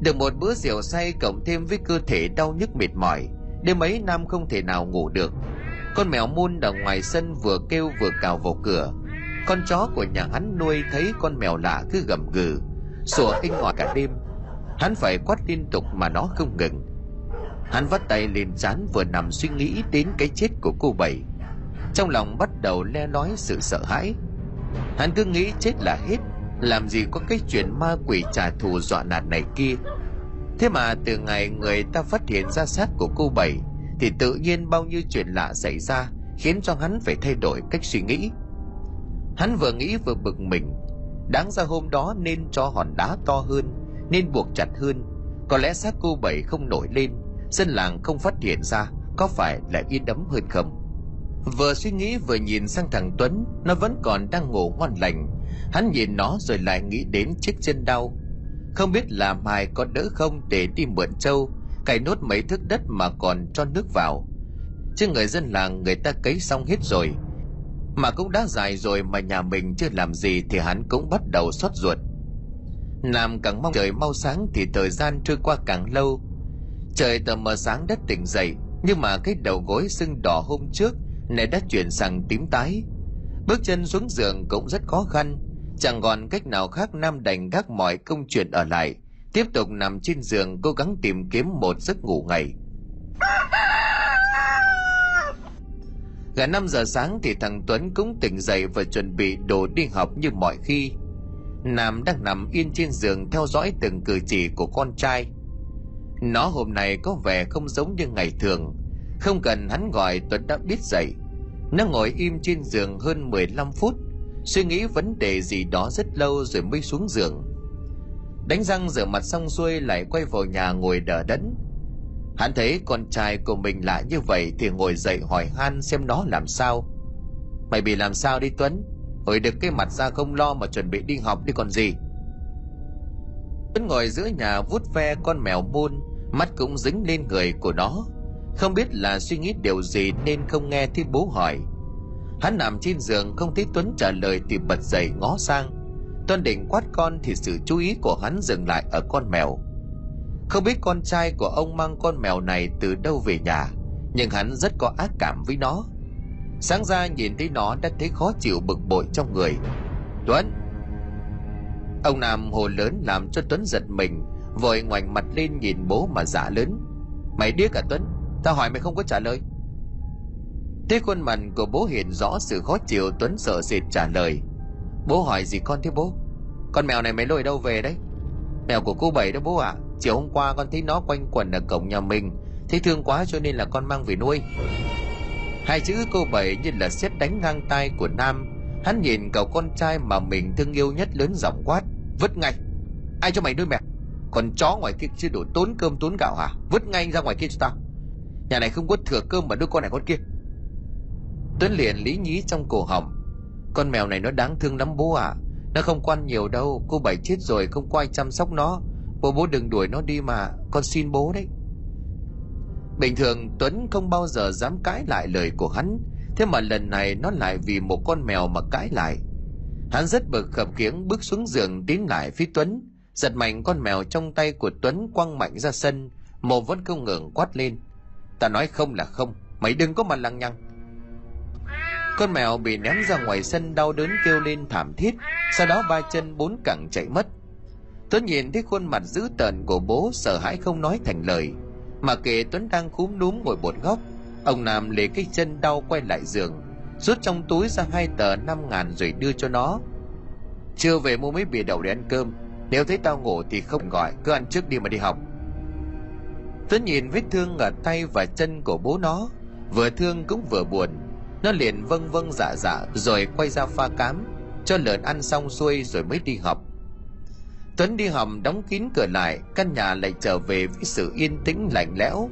Được một bữa rượu say cộng thêm với cơ thể đau nhức mệt mỏi, đêm ấy nam không thể nào ngủ được. Con mèo mun ở ngoài sân vừa kêu vừa cào vào cửa. Con chó của nhà hắn nuôi thấy con mèo lạ cứ gầm gừ, sủa inh ỏi cả đêm. Hắn phải quát liên tục mà nó không ngừng. Hắn vắt tay lên chán vừa nằm suy nghĩ đến cái chết của cô bảy. Trong lòng bắt đầu le lói sự sợ hãi. Hắn cứ nghĩ chết là hết làm gì có cái chuyện ma quỷ trả thù dọa nạt này kia? Thế mà từ ngày người ta phát hiện ra xác của cô bảy, thì tự nhiên bao nhiêu chuyện lạ xảy ra, khiến cho hắn phải thay đổi cách suy nghĩ. Hắn vừa nghĩ vừa bực mình. Đáng ra hôm đó nên cho hòn đá to hơn, nên buộc chặt hơn. Có lẽ xác cô bảy không nổi lên, dân làng không phát hiện ra, có phải là yên ấm hơn không? Vừa suy nghĩ vừa nhìn sang thằng tuấn, nó vẫn còn đang ngủ ngon lành hắn nhìn nó rồi lại nghĩ đến chiếc chân đau. Không biết là mai có đỡ không để đi mượn trâu, cày nốt mấy thước đất mà còn cho nước vào. Chứ người dân làng người ta cấy xong hết rồi. Mà cũng đã dài rồi mà nhà mình chưa làm gì thì hắn cũng bắt đầu xót ruột. Nam càng mong trời mau sáng thì thời gian trôi qua càng lâu. Trời tờ mờ sáng đất tỉnh dậy, nhưng mà cái đầu gối sưng đỏ hôm trước này đã chuyển sang tím tái. Bước chân xuống giường cũng rất khó khăn chẳng còn cách nào khác nam đành gác mọi công chuyện ở lại tiếp tục nằm trên giường cố gắng tìm kiếm một giấc ngủ ngày gần 5 giờ sáng thì thằng Tuấn cũng tỉnh dậy và chuẩn bị đồ đi học như mọi khi. Nam đang nằm yên trên giường theo dõi từng cử chỉ của con trai. Nó hôm nay có vẻ không giống như ngày thường. Không cần hắn gọi Tuấn đã biết dậy. Nó ngồi im trên giường hơn 15 phút, suy nghĩ vấn đề gì đó rất lâu rồi mới xuống giường. Đánh răng rửa mặt xong xuôi lại quay vào nhà ngồi đờ đẫn. Hắn thấy con trai của mình lạ như vậy thì ngồi dậy hỏi han xem nó làm sao. Mày bị làm sao đi Tuấn? Hồi được cái mặt ra không lo mà chuẩn bị đi học đi còn gì. Tuấn ngồi giữa nhà vút ve con mèo môn, mắt cũng dính lên người của nó. Không biết là suy nghĩ điều gì nên không nghe thấy bố hỏi. Hắn nằm trên giường không thấy Tuấn trả lời thì bật dậy ngó sang. Tuấn định quát con thì sự chú ý của hắn dừng lại ở con mèo. Không biết con trai của ông mang con mèo này từ đâu về nhà, nhưng hắn rất có ác cảm với nó. Sáng ra nhìn thấy nó đã thấy khó chịu bực bội trong người. Tuấn! Ông Nam hồ lớn làm cho Tuấn giật mình, vội ngoảnh mặt lên nhìn bố mà giả lớn. Mày điếc à Tuấn, tao hỏi mày không có trả lời. Thế khuôn mặt của bố hiện rõ sự khó chịu Tuấn sợ sệt trả lời. Bố hỏi gì con thế bố? Con mèo này mới lôi đâu về đấy? Mèo của cô Bảy đó bố ạ. À? Chiều hôm qua con thấy nó quanh quẩn ở cổng nhà mình Thấy thương quá cho nên là con mang về nuôi Hai chữ cô Bảy như là xét đánh ngang tay của Nam Hắn nhìn cậu con trai mà mình thương yêu nhất lớn giọng quát, Vứt ngay Ai cho mày nuôi mèo Còn chó ngoài kia chưa đủ tốn cơm tốn gạo hả Vứt ngay ra ngoài kia cho tao Nhà này không có thừa cơm mà đứa con này con kia Tuấn liền lý nhí trong cổ họng. Con mèo này nó đáng thương lắm bố à Nó không quan nhiều đâu, Cô Bảy chết rồi không có ai chăm sóc nó. Bố bố đừng đuổi nó đi mà, Con xin bố đấy. Bình thường Tuấn không bao giờ dám cãi lại lời của hắn, Thế mà lần này nó lại vì một con mèo mà cãi lại. Hắn rất bực khập khiễng bước xuống giường tiến lại phía Tuấn, Giật mạnh con mèo trong tay của Tuấn quăng mạnh ra sân Mồm vẫn không ngừng quát lên. Ta nói không là không, Mày đừng có mà lăng nhăng con mèo bị ném ra ngoài sân đau đớn kêu lên thảm thiết. Sau đó ba chân bốn cẳng chạy mất. Tuấn nhìn thấy khuôn mặt dữ tợn của bố sợ hãi không nói thành lời. Mà kệ Tuấn đang cúm núm ngồi một góc, ông Nam lấy cái chân đau quay lại giường, rút trong túi ra hai tờ năm ngàn rồi đưa cho nó. Chưa về mua mấy bìa đậu để ăn cơm nếu thấy tao ngủ thì không gọi cứ ăn trước đi mà đi học. Tuấn nhìn vết thương ở tay và chân của bố nó vừa thương cũng vừa buồn nó liền vâng vâng dạ dạ rồi quay ra pha cám, cho lợn ăn xong xuôi rồi mới đi học tuấn đi học đóng kín cửa lại, căn nhà lại trở về với sự yên tĩnh, lạnh lẽo.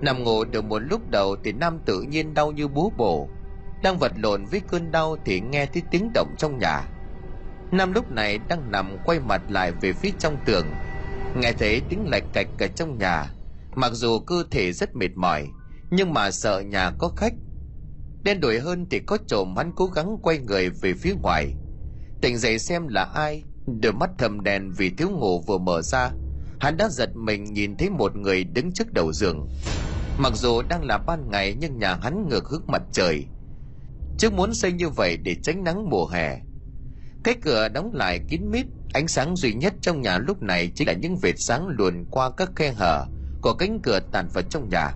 Nằm ngủ được một lúc đầu thì nam tự nhiên đau như búa bổ. Đang vật lộn với cơn đau thì nghe thấy tiếng động trong nhà. Nam lúc này đang nằm quay mặt lại về phía trong tường. Nghe thấy tiếng lạch cạch ở trong nhà. Mặc dù cơ thể rất mệt mỏi, nhưng mà sợ nhà có khách đen đuổi hơn thì có trộm hắn cố gắng quay người về phía ngoài. Tỉnh dậy xem là ai, đôi mắt thầm đèn vì thiếu ngủ vừa mở ra. Hắn đã giật mình nhìn thấy một người đứng trước đầu giường. Mặc dù đang là ban ngày nhưng nhà hắn ngược hướng mặt trời. Chứ muốn xây như vậy để tránh nắng mùa hè. Cái cửa đóng lại kín mít, ánh sáng duy nhất trong nhà lúc này chính là những vệt sáng luồn qua các khe hở của cánh cửa tàn vật trong nhà.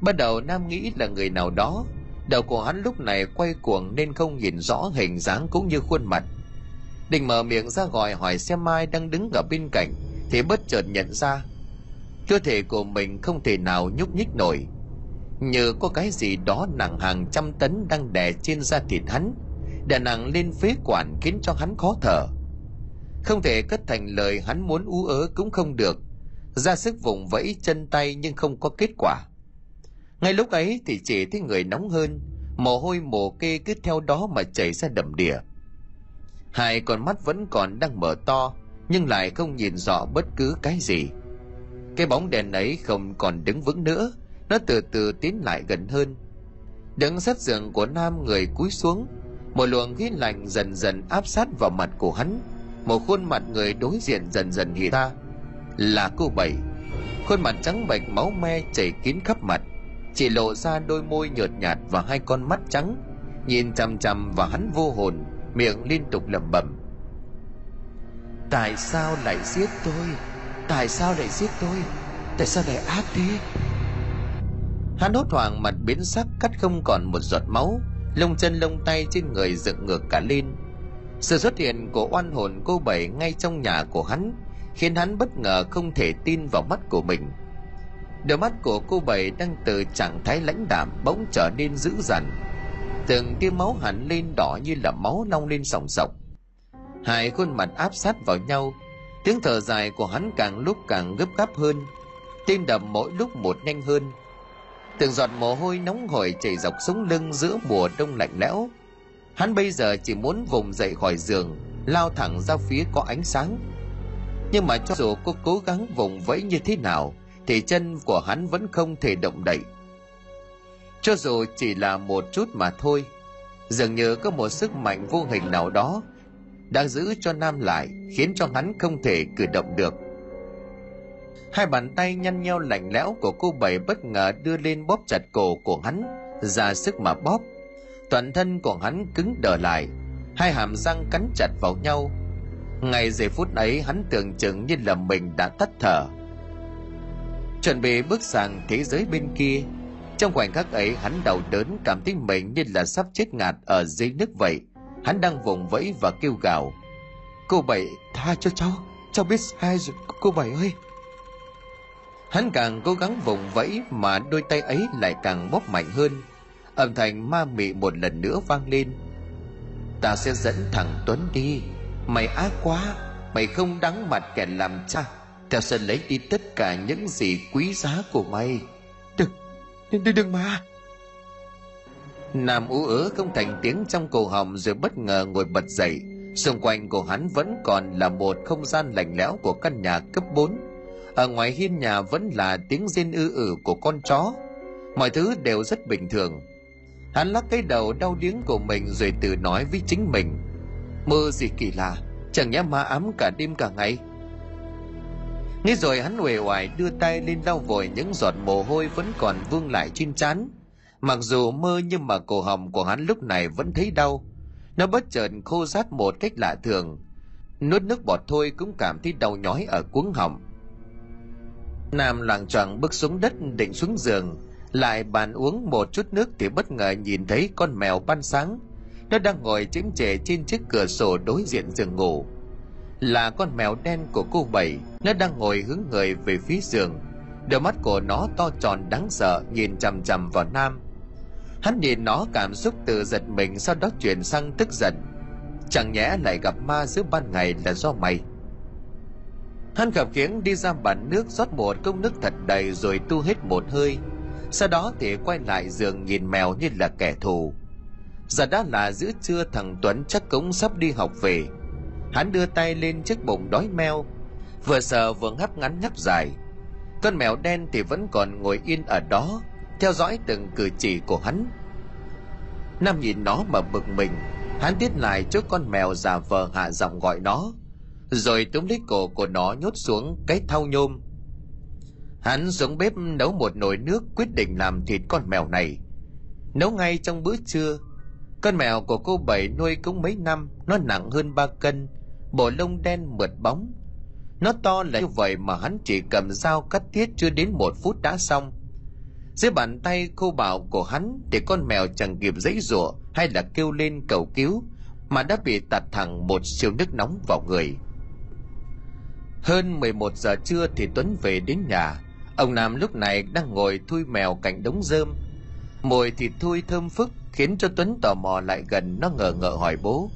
Ban đầu nam nghĩ là người nào đó đầu của hắn lúc này quay cuồng nên không nhìn rõ hình dáng cũng như khuôn mặt. Định mở miệng ra gọi hỏi xem mai đang đứng ở bên cạnh, thì bất chợt nhận ra, cơ thể của mình không thể nào nhúc nhích nổi. Như có cái gì đó nặng hàng trăm tấn đang đè trên da thịt hắn, đè nặng lên phế quản khiến cho hắn khó thở. Không thể cất thành lời hắn muốn ú ớ cũng không được. Ra sức vùng vẫy chân tay nhưng không có kết quả ngay lúc ấy thì chị thấy người nóng hơn, mồ hôi mồ kê cứ theo đó mà chảy ra đầm đìa. Hai con mắt vẫn còn đang mở to, nhưng lại không nhìn rõ bất cứ cái gì. Cái bóng đèn ấy không còn đứng vững nữa, nó từ từ tiến lại gần hơn. Đứng sát giường của nam người cúi xuống, một luồng khí lạnh dần dần áp sát vào mặt của hắn. Một khuôn mặt người đối diện dần dần hiện ra, là cô bảy. Khuôn mặt trắng bệch máu me chảy kín khắp mặt chỉ lộ ra đôi môi nhợt nhạt và hai con mắt trắng. Nhìn chằm chằm vào hắn vô hồn, miệng liên tục lẩm bẩm. Tại sao lại giết tôi? Tại sao lại giết tôi? Tại sao lại ác thế? Hắn hốt hoảng mặt biến sắc, cắt không còn một giọt máu. Lông chân, lông tay trên người dựng ngược cả lên. Sự xuất hiện của oan hồn cô bảy ngay trong nhà của hắn khiến hắn bất ngờ không thể tin vào mắt của mình đôi mắt của cô bảy đang từ trạng thái lãnh đạm bỗng trở nên dữ dằn. Từng tia máu hẳn lên đỏ như là máu long lên sòng sọc. Hai khuôn mặt áp sát vào nhau, tiếng thở dài của hắn càng lúc càng gấp gáp hơn, tim đập mỗi lúc một nhanh hơn. Từng giọt mồ hôi nóng hổi chảy dọc sống lưng giữa mùa đông lạnh lẽo. Hắn bây giờ chỉ muốn vùng dậy khỏi giường, lao thẳng ra phía có ánh sáng. Nhưng mà cho dù cô cố gắng vùng vẫy như thế nào thì chân của hắn vẫn không thể động đậy. Cho dù chỉ là một chút mà thôi, dường như có một sức mạnh vô hình nào đó đang giữ cho nam lại, khiến cho hắn không thể cử động được. Hai bàn tay nhăn nheo lạnh lẽo của cô bảy bất ngờ đưa lên bóp chặt cổ của hắn, ra sức mà bóp. Toàn thân của hắn cứng đờ lại, hai hàm răng cắn chặt vào nhau. Ngay giây phút ấy, hắn tưởng chừng như là mình đã tắt thở chuẩn bị bước sang thế giới bên kia. Trong khoảnh khắc ấy, hắn đau đớn, cảm thấy mình như là sắp chết ngạt ở dưới nước vậy. Hắn đang vùng vẫy và kêu gào. Cô bảy, tha cho cháu. Cháu biết sai rồi, cô bảy ơi. Hắn càng cố gắng vùng vẫy mà đôi tay ấy lại càng bóp mạnh hơn. Âm thanh ma mị một lần nữa vang lên. Ta sẽ dẫn thằng tuấn đi. Mày ác quá, mày không đáng mặt kẻ làm cha tao sẽ lấy đi tất cả những gì quý giá của mày. Đừng đừng đừng mà. Nam ú ớ không thành tiếng trong cổ họng rồi bất ngờ ngồi bật dậy. Xung quanh của hắn vẫn còn là một không gian lạnh lẽo của căn nhà cấp 4 ở ngoài hiên nhà vẫn là tiếng rên ư ử của con chó. Mọi thứ đều rất bình thường. Hắn lắc cái đầu đau điếng của mình rồi tự nói với chính mình. Mơ gì kỳ lạ chẳng nhẽ ma ám cả đêm cả ngày nghĩ rồi hắn uể oải đưa tay lên lau vội những giọt mồ hôi vẫn còn vương lại trên trán. Mặc dù mơ nhưng mà cổ họng của hắn lúc này vẫn thấy đau. Nó bất chợt khô rát một cách lạ thường. Nuốt nước bọt thôi cũng cảm thấy đau nhói ở cuống họng. Nam loạng choạng bước xuống đất định xuống giường. Lại bàn uống một chút nước thì bất ngờ nhìn thấy con mèo ban sáng. Nó đang ngồi chiếm trệ trên chiếc cửa sổ đối diện giường ngủ là con mèo đen của cô bảy, nó đang ngồi hướng người về phía giường. Đôi mắt của nó to tròn đáng sợ, nhìn chằm chằm vào nam. Hắn nhìn nó cảm xúc từ giật mình, sau đó chuyển sang tức giận. Chẳng nhẽ lại gặp ma giữa ban ngày là do mày? Hắn gặp khiễng đi ra bàn nước rót một cốc nước thật đầy rồi tu hết một hơi. Sau đó thì quay lại giường nhìn mèo như là kẻ thù. Giờ đã là giữa trưa, thằng tuấn chắc cũng sắp đi học về hắn đưa tay lên chiếc bụng đói meo, vừa sợ vừa ngắp ngắn ngắp dài. Con mèo đen thì vẫn còn ngồi yên ở đó, theo dõi từng cử chỉ của hắn. Nam nhìn nó mà bực mình, hắn tiết lại cho con mèo già vờ hạ giọng gọi nó, rồi túm lấy cổ của nó nhốt xuống cái thau nhôm. Hắn xuống bếp nấu một nồi nước quyết định làm thịt con mèo này. Nấu ngay trong bữa trưa, con mèo của cô bảy nuôi cũng mấy năm, nó nặng hơn ba cân bộ lông đen mượt bóng. Nó to là như vậy mà hắn chỉ cầm dao cắt tiết chưa đến một phút đã xong. Dưới bàn tay khô bạo của hắn thì con mèo chẳng kịp dãy rủa hay là kêu lên cầu cứu, mà đã bị tạt thẳng một siêu nước nóng vào người. Hơn 11 giờ trưa thì Tuấn về đến nhà. Ông Nam lúc này đang ngồi thui mèo cạnh đống rơm. Mùi thịt thui thơm phức, khiến cho Tuấn tò mò lại gần, nó ngờ ngợ hỏi bố.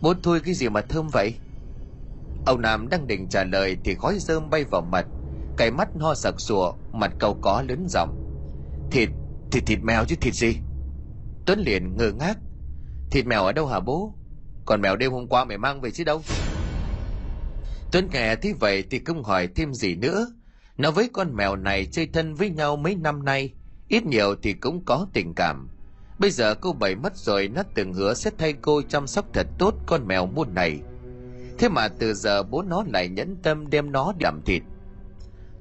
Bố thui cái gì mà thơm vậy? Ông Nam đang định trả lời thì khói rơm bay vào mặt Cái mắt ho sặc sụa, mặt cầu có lớn giọng Thịt, thịt thịt mèo chứ thịt gì? Tuấn liền ngơ ngác Thịt mèo ở đâu hả bố? Còn mèo đêm hôm qua mày mang về chứ đâu? Tuấn nghe thế vậy thì không hỏi thêm gì nữa. Nó với con mèo này chơi thân với nhau mấy năm nay, ít nhiều thì cũng có tình cảm. Bây giờ cô bảy mất rồi nó từng hứa sẽ thay cô chăm sóc thật tốt con mèo muôn này. Thế mà từ giờ bố nó lại nhẫn tâm đem nó làm thịt.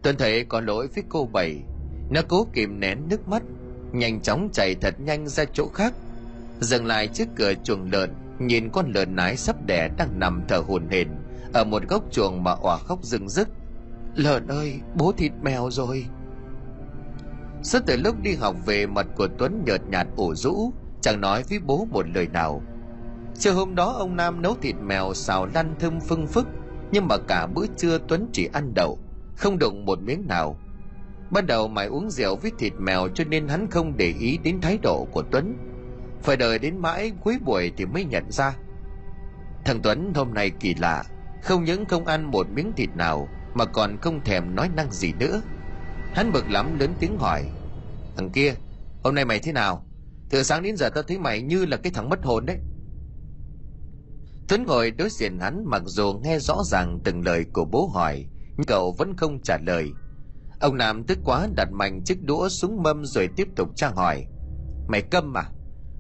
Tuấn thấy có lỗi với cô bảy. Nó cố kìm nén nước mắt, nhanh chóng chạy thật nhanh ra chỗ khác. Dừng lại trước cửa chuồng lợn, nhìn con lợn nái sắp đẻ đang nằm thở hồn hển ở một góc chuồng mà òa khóc rừng rức lợn ơi bố thịt mèo rồi suốt từ lúc đi học về mặt của tuấn nhợt nhạt ủ rũ chẳng nói với bố một lời nào chiều hôm đó ông nam nấu thịt mèo xào lăn thơm phưng phức, nhưng mà cả bữa trưa tuấn chỉ ăn đậu, không đụng một miếng nào. Ban đầu mày uống rượu với thịt mèo cho nên hắn không để ý đến thái độ của tuấn. Phải đợi đến mãi cuối buổi thì mới nhận ra. Thằng tuấn hôm nay kỳ lạ, không những không ăn một miếng thịt nào mà còn không thèm nói năng gì nữa. Hắn bực lắm lớn tiếng hỏi, thằng kia, hôm nay mày thế nào? Từ sáng đến giờ tao thấy mày như là cái thằng mất hồn đấy tuấn ngồi đối diện hắn mặc dù nghe rõ ràng từng lời của bố hỏi, nhưng cậu vẫn không trả lời. Ông nam tức quá đặt mạnh chiếc đũa xuống mâm rồi tiếp tục tra hỏi. Mày câm à?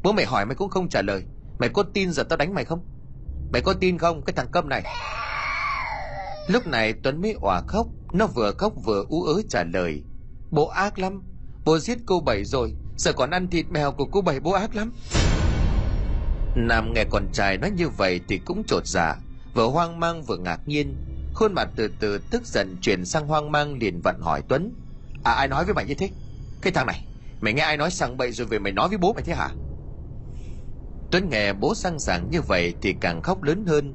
Bố mày hỏi mày cũng không trả lời. Mày có tin giờ tao đánh mày không? Mày có tin không cái thằng câm này? Lúc này tuấn mới òa khóc, nó vừa khóc vừa ú ớ trả lời. Bố ác lắm, bố giết cô bảy rồi, giờ còn ăn thịt mèo của cô bảy bố ác lắm nam nghe con trai nói như vậy thì cũng trột dạ vừa hoang mang vừa ngạc nhiên. Khuôn mặt từ từ tức giận chuyển sang hoang mang liền vặn hỏi tuấn. À ai nói với mày như thế? Cái thằng này mày nghe ai nói sang bậy rồi về mày nói với bố mày thế hả? Tuấn nghe bố sang sảng như vậy thì càng khóc lớn hơn.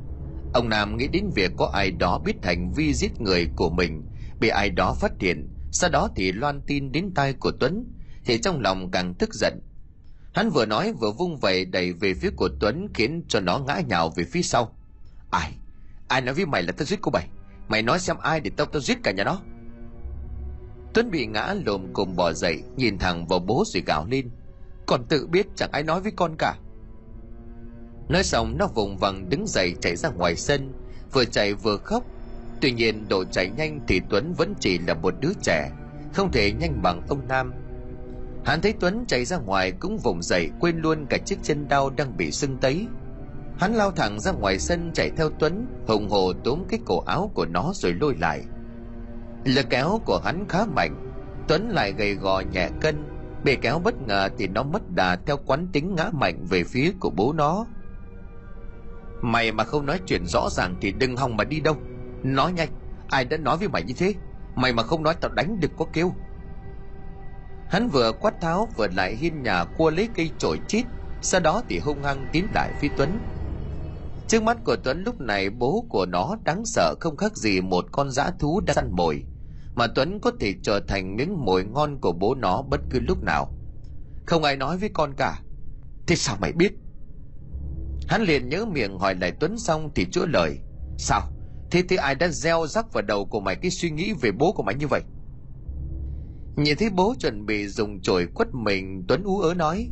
Ông Nam nghĩ đến việc có ai đó biết hành vi giết người của mình, bị ai đó phát hiện, sau đó thì loan tin đến tai của Tuấn, thì trong lòng càng tức giận. Hắn vừa nói vừa vung vẩy đẩy về phía của Tuấn khiến cho nó ngã nhào về phía sau. Ai? Ai nói với mày là tao giết cô Bảy? Mày nói xem ai để tao tao giết cả nhà nó? Tuấn bị ngã lồm cồm bò dậy, nhìn thẳng vào bố rồi gào lên. Còn tự biết chẳng ai nói với con cả. Nói xong nó vùng vằng đứng dậy chạy ra ngoài sân Vừa chạy vừa khóc Tuy nhiên độ chạy nhanh thì Tuấn vẫn chỉ là một đứa trẻ Không thể nhanh bằng ông Nam Hắn thấy Tuấn chạy ra ngoài cũng vùng dậy, Quên luôn cả chiếc chân đau đang bị sưng tấy. Hắn lao thẳng ra ngoài sân chạy theo Tuấn, Hùng hồ túm cái cổ áo của nó rồi lôi lại. Lực kéo của hắn khá mạnh, Tuấn lại gầy gò nhẹ cân. Bị kéo bất ngờ thì nó mất đà theo quán tính ngã mạnh về phía của bố nó. Mày mà không nói chuyện rõ ràng thì đừng hòng mà đi đâu. Nói nhanh, Ai đã nói với mày như thế? Mày mà không nói tao đánh được có kêu. Hắn vừa quát tháo vừa lại hiên nhà cua lấy cây chổi chít, sau đó thì hung hăng tiến lại phía Tuấn. Trước mắt của Tuấn lúc này bố của nó đáng sợ không khác gì một con dã thú đang săn mồi, mà Tuấn có thể trở thành miếng mồi ngon của bố nó bất cứ lúc nào. Không ai nói với con cả. Thế sao mày biết? Hắn liền nhớ miệng hỏi lại Tuấn xong thì chữa lời. Sao? Thế thì ai đã gieo rắc vào đầu của mày cái suy nghĩ về bố của mày như vậy? Nhìn thấy bố chuẩn bị dùng chổi quất mình, Tuấn ú ớ nói,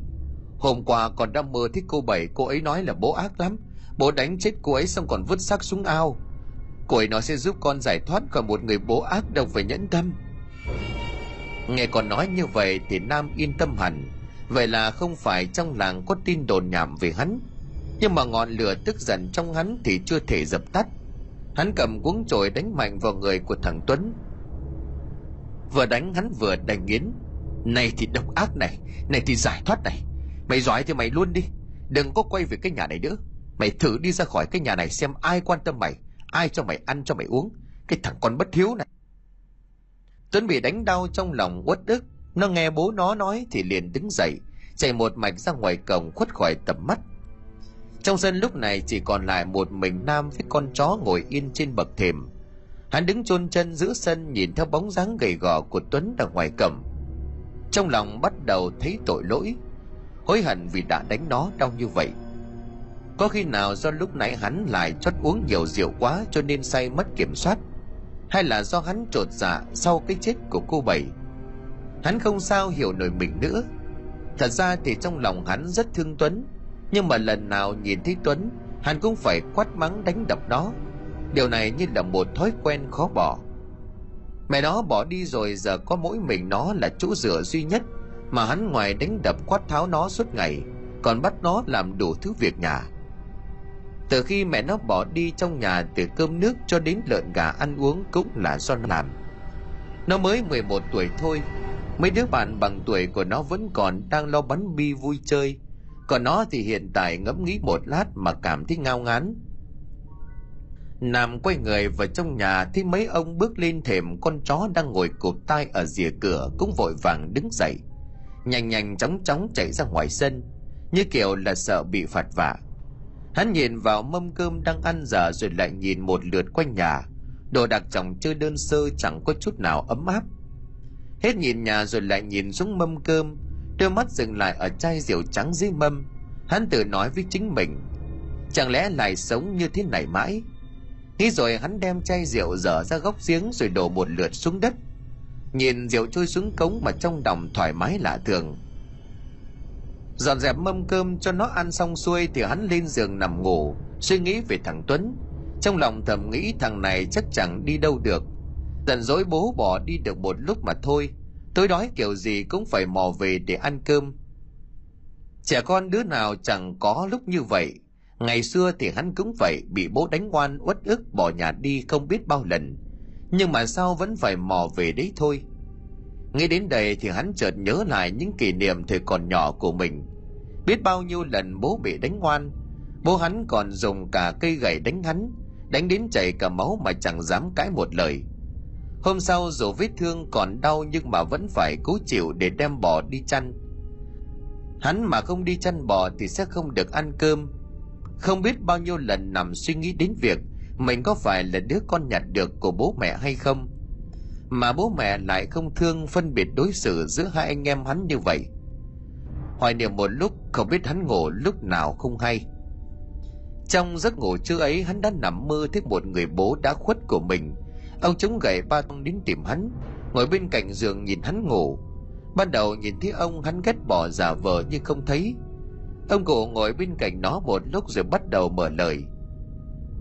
Hôm qua còn đang mơ thấy cô Bảy, Cô ấy nói là bố ác lắm. Bố đánh chết cô ấy xong còn vứt xác xuống ao. Cô ấy nói sẽ giúp con giải thoát khỏi một người bố ác đâu phải nhẫn tâm. Nghe con nói như vậy Thì Nam yên tâm hẳn. Vậy là không phải trong làng có tin đồn nhảm về hắn. Nhưng mà ngọn lửa tức giận trong hắn Thì chưa thể dập tắt. Hắn cầm cuống chổi đánh mạnh vào người của thằng Tuấn. Vừa đánh hắn vừa đành nghiến. Này thì độc ác này Này thì giải thoát này. Mày giỏi thì mày luôn đi. Đừng có quay về cái nhà này nữa. Mày thử đi ra khỏi cái nhà này xem ai quan tâm mày, Ai cho mày ăn, cho mày uống. Cái thằng con bất hiếu này. Tuấn bị đánh đau trong lòng uất ức. Nó nghe bố nó nói thì liền đứng dậy, Chạy một mạch ra ngoài cổng khuất khỏi tầm mắt. Trong sân lúc này chỉ còn lại một mình Nam với con chó ngồi yên trên bậc thềm. Hắn đứng chôn chân giữa sân nhìn theo bóng dáng gầy gò của Tuấn ở ngoài cầm Trong lòng bắt đầu thấy tội lỗi, hối hận vì đã đánh nó đau như vậy. Có khi nào do lúc nãy hắn lại chót uống nhiều rượu quá cho nên say mất kiểm soát? Hay là do hắn trột dạ sau cái chết của cô Bảy? Hắn không sao hiểu nổi mình nữa. Thật ra thì trong lòng hắn rất thương Tuấn, nhưng mà lần nào nhìn thấy Tuấn, hắn cũng phải quát mắng đánh đập nó điều này như là một thói quen khó bỏ. Mẹ nó bỏ đi rồi giờ có mỗi mình nó là chỗ dựa duy nhất mà hắn ngoài đánh đập quát tháo nó suốt ngày, còn bắt nó làm đủ thứ việc nhà. Từ khi mẹ nó bỏ đi trong nhà từ cơm nước cho đến lợn gà ăn uống cũng là do nó làm. Nó mới 11 tuổi thôi, mấy đứa bạn bằng tuổi của nó vẫn còn đang lo bắn bi vui chơi. Còn nó thì hiện tại ngẫm nghĩ một lát mà cảm thấy ngao ngán. Nam quay người vào trong nhà thấy mấy ông bước lên thềm con chó đang ngồi cụp tai ở rìa cửa cũng vội vàng đứng dậy. Nhanh nhanh chóng chóng chạy ra ngoài sân, như kiểu là sợ bị phạt vạ. Hắn nhìn vào mâm cơm đang ăn dở rồi lại nhìn một lượt quanh nhà. Đồ đặc trọng chơi đơn sơ chẳng có chút nào ấm áp. Hết nhìn nhà rồi lại nhìn xuống mâm cơm, đôi mắt dừng lại ở chai rượu trắng dưới mâm. Hắn tự nói với chính mình, chẳng lẽ lại sống như thế này mãi? Nghĩ rồi hắn đem chai rượu dở ra góc giếng rồi đổ một lượt xuống đất. Nhìn rượu trôi xuống cống mà trong đồng thoải mái lạ thường. Dọn dẹp mâm cơm cho nó ăn xong xuôi thì hắn lên giường nằm ngủ, suy nghĩ về thằng Tuấn. Trong lòng thầm nghĩ thằng này chắc chẳng đi đâu được. Giận dỗi bố bỏ đi được một lúc mà thôi. Tối đói kiểu gì cũng phải mò về để ăn cơm. Trẻ con đứa nào chẳng có lúc như vậy Ngày xưa thì hắn cũng vậy, bị bố đánh oan uất ức bỏ nhà đi không biết bao lần. Nhưng mà sao vẫn phải mò về đấy thôi. nghĩ đến đây thì hắn chợt nhớ lại những kỷ niệm thời còn nhỏ của mình. Biết bao nhiêu lần bố bị đánh oan, bố hắn còn dùng cả cây gậy đánh hắn, đánh đến chảy cả máu mà chẳng dám cãi một lời. Hôm sau dù vết thương còn đau nhưng mà vẫn phải cố chịu để đem bò đi chăn. Hắn mà không đi chăn bò thì sẽ không được ăn cơm, không biết bao nhiêu lần nằm suy nghĩ đến việc mình có phải là đứa con nhặt được của bố mẹ hay không. Mà bố mẹ lại không thương phân biệt đối xử giữa hai anh em hắn như vậy. Hoài niệm một lúc không biết hắn ngủ lúc nào không hay. Trong giấc ngủ trưa ấy hắn đã nằm mơ thấy một người bố đã khuất của mình. Ông chống gậy ba tông đến tìm hắn, ngồi bên cạnh giường nhìn hắn ngủ. Ban đầu nhìn thấy ông hắn ghét bỏ giả vờ như không thấy, Ông cụ ngồi bên cạnh nó một lúc rồi bắt đầu mở lời.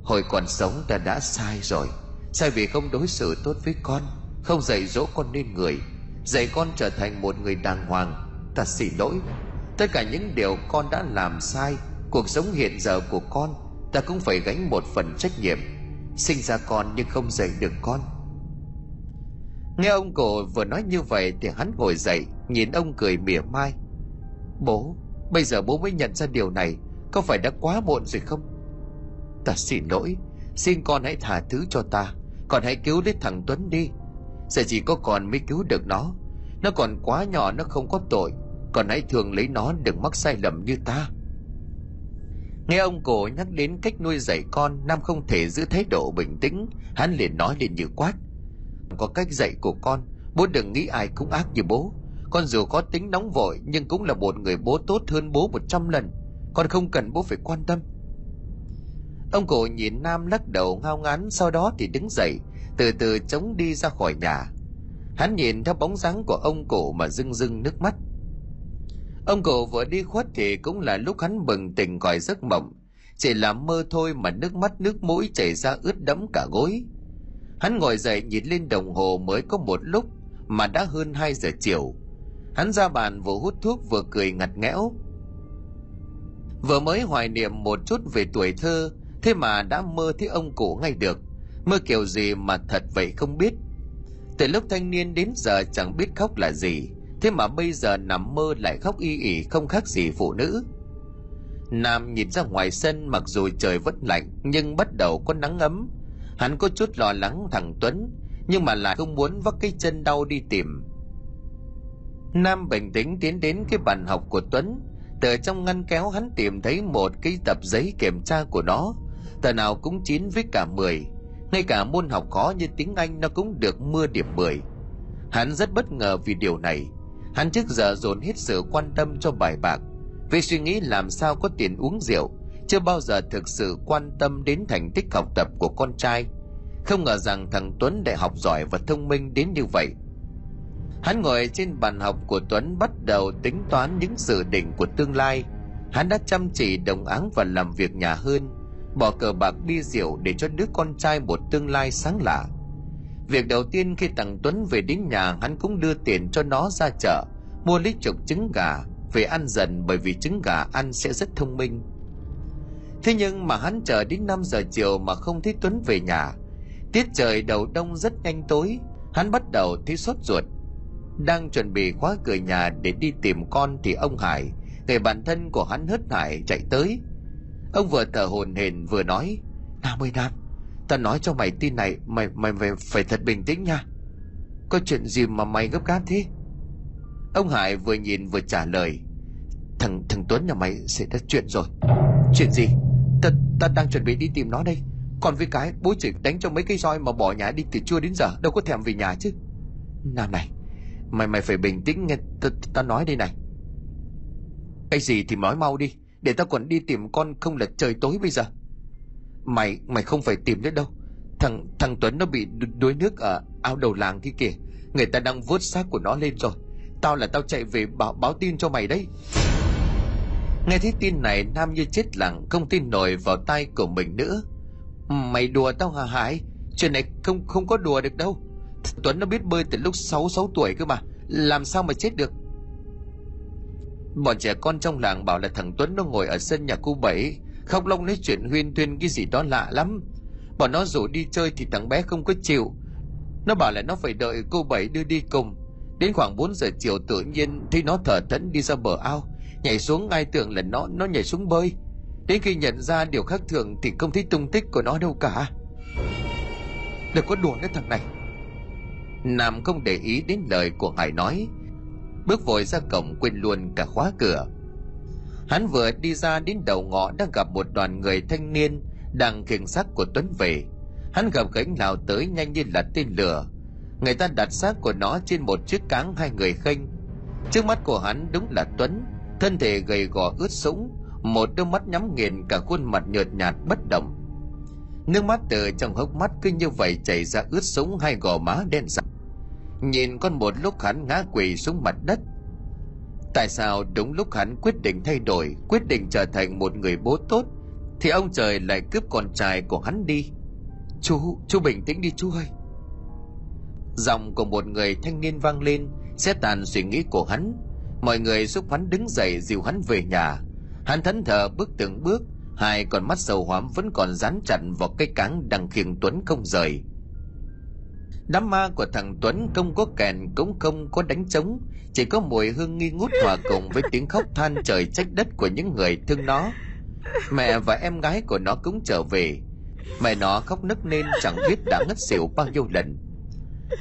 Hồi còn sống ta đã sai rồi. Sai vì không đối xử tốt với con, không dạy dỗ con nên người, dạy con trở thành một người đàng hoàng. Ta xin lỗi. Tất cả những điều con đã làm sai, cuộc sống hiện giờ của con, ta cũng phải gánh một phần trách nhiệm. Sinh ra con nhưng không dạy được con. Nghe ông cụ vừa nói như vậy thì hắn ngồi dậy, nhìn ông cười mỉa mai. Bố, Bây giờ bố mới nhận ra điều này, Có phải đã quá muộn rồi không? Ta xin lỗi, Xin con hãy tha thứ cho ta, Con hãy cứu lấy thằng Tuấn đi. Sẽ chỉ có con mới cứu được nó Nó còn quá nhỏ nó không có tội Còn hãy thường lấy nó đừng mắc sai lầm như ta. Nghe ông cổ nhắc đến cách nuôi dạy con, Nam không thể giữ thái độ bình tĩnh, Hắn liền nói lên như quát. Có cách dạy của con, Bố đừng nghĩ ai cũng ác như bố. Con dù có tính nóng vội Nhưng cũng là một người bố tốt hơn bố một trăm lần Con không cần bố phải quan tâm. Ông cổ nhìn Nam lắc đầu ngao ngán, Sau đó thì đứng dậy, Từ từ chống đi ra khỏi nhà. Hắn nhìn theo bóng dáng của ông cổ mà rưng rưng nước mắt. Ông cổ vừa đi khuất thì cũng là lúc hắn bừng tỉnh khỏi giấc mộng. Chỉ là mơ thôi mà nước mắt, nước mũi chảy ra ướt đẫm cả gối. Hắn ngồi dậy nhìn lên đồng hồ mới có một lúc Mà đã hơn 2 giờ chiều. Hắn ra bàn vừa hút thuốc vừa cười ngặt nghẽo. Vừa mới hoài niệm một chút về tuổi thơ, Thế mà đã mơ thấy ông cụ ngay được. Mơ kiểu gì mà thật vậy không biết. Từ lúc thanh niên đến giờ chẳng biết khóc là gì, Thế mà bây giờ nằm mơ lại khóc y ỉ không khác gì phụ nữ. Nam nhìn ra ngoài sân mặc dù trời vẫn lạnh, Nhưng bắt đầu có nắng ấm. Hắn có chút lo lắng thằng Tuấn, Nhưng mà lại không muốn vắt cái chân đau đi tìm. Nam bình tĩnh tiến đến cái bàn học của Tuấn. Từ trong ngăn kéo hắn tìm thấy một cái tập giấy kiểm tra của nó. Tờ nào cũng chín với cả 10 Ngay cả môn học khó như tiếng Anh nó cũng được mưa điểm 10 Hắn rất bất ngờ vì điều này. Hắn trước giờ dồn hết sự quan tâm cho bài bạc. Vì suy nghĩ làm sao có tiền uống rượu, Chưa bao giờ thực sự quan tâm đến thành tích học tập của con trai. Không ngờ rằng thằng Tuấn đại học giỏi và thông minh đến như vậy. Hắn ngồi trên bàn học của Tuấn bắt đầu tính toán những dự định của tương lai. Hắn đã chăm chỉ, đồng áng và làm việc nhà hơn, Bỏ cờ bạc bia rượu để cho đứa con trai một tương lai sáng lạ. Việc đầu tiên khi thằng Tuấn về đến nhà, hắn cũng đưa tiền cho nó ra chợ, Mua lít chục trứng gà Về ăn dần bởi vì trứng gà ăn sẽ rất thông minh. Thế nhưng mà hắn chờ đến 5 giờ chiều mà không thấy Tuấn về nhà. Tiết trời đầu đông rất nhanh tối, Hắn bắt đầu thấy sốt ruột. Đang chuẩn bị khóa cửa nhà để đi tìm con Thì ông Hải Người bạn thân của hắn hớt hải chạy tới. Ông vừa thở hồn hển vừa nói Nam ơi Nam Ta nói cho mày tin này Mày mày phải, phải thật bình tĩnh nha. Có chuyện gì mà mày gấp gáp thế? Ông Hải vừa nhìn vừa trả lời Thằng thằng Tuấn nhà mày sẽ ra chuyện rồi. Chuyện gì? Ta, ta đang chuẩn bị đi tìm nó đây. Còn với cái bố chỉ đánh cho mấy cây roi mà bỏ nhà đi từ trưa đến giờ Đâu có thèm về nhà chứ. Nam này Mày mày phải bình tĩnh nghe. Ta, ta nói đây này. Cái gì thì nói mau đi Để ta còn đi tìm con không là trời tối bây giờ. Mày mày không phải tìm nữa đâu. Thằng thằng Tuấn nó bị đuối nước ở ao đầu làng kia kìa. Người ta đang vớt xác của nó lên rồi. Tao là tao chạy về báo, báo tin cho mày đấy. Nghe thấy tin này Nam như chết lặng Không tin nổi vào tay của mình nữa. Mày đùa tao hả Hải Chuyện này không không có đùa được đâu. Tuấn nó biết bơi từ lúc 6 6 tuổi cơ mà. Làm sao mà chết được? Bọn trẻ con trong làng bảo là thằng Tuấn nó ngồi ở sân nhà cô Bảy, Khóc lông nói chuyện huyên thuyên cái gì đó lạ lắm. Bọn nó rủ đi chơi thì thằng bé không có chịu. Nó bảo là nó phải đợi cô Bảy đưa đi cùng. Đến khoảng 4 giờ chiều tự nhiên thấy nó thở thẫn đi ra bờ ao. Nhảy xuống, ai tưởng là nó nó nhảy xuống bơi. Đến khi nhận ra điều khác thường thì không thấy tung tích của nó đâu cả. Đừng có đùa cái thằng này. Nam không để ý đến lời của Hải nói Bước vội ra cổng quên luôn cả khóa cửa Hắn vừa đi ra đến đầu ngõ đã gặp một đoàn người thanh niên đang khiêng xác của Tuấn về. Hắn gặp gánh lao tới nhanh như là tên lửa. Người ta đặt xác của nó trên một chiếc cáng hai người khênh. Trước mắt của hắn đúng là Tuấn, thân thể gầy gò ướt sũng, một đôi mắt nhắm nghiền cả khuôn mặt nhợt nhạt bất động. Nước mắt từ trong hốc mắt cứ như vậy chảy ra ướt sũng hai gò má đen sạm. Nhìn con một lúc hắn ngã quỳ xuống mặt đất, Tại sao đúng lúc hắn quyết định thay đổi, quyết định trở thành một người bố tốt, thì ông trời lại cướp con trai của hắn đi? Chú, chú bình tĩnh đi chú ơi. Giọng của một người thanh niên vang lên, sẽ tàn suy nghĩ của hắn. Mọi người giúp hắn đứng dậy dìu hắn về nhà. Hắn thẫn thờ bước từng bước, hai con mắt sầu hoám vẫn còn dán chặt vào cây cáng đang khiêng Tuấn không rời. Đám ma của thằng Tuấn không có kèn, cũng không có đánh trống. Chỉ có mùi hương nghi ngút hòa cùng với tiếng khóc than trời trách đất của những người thương nó. Mẹ và em gái của nó cũng trở về. Mẹ nó khóc nức nên chẳng biết đã ngất xỉu bao nhiêu lần.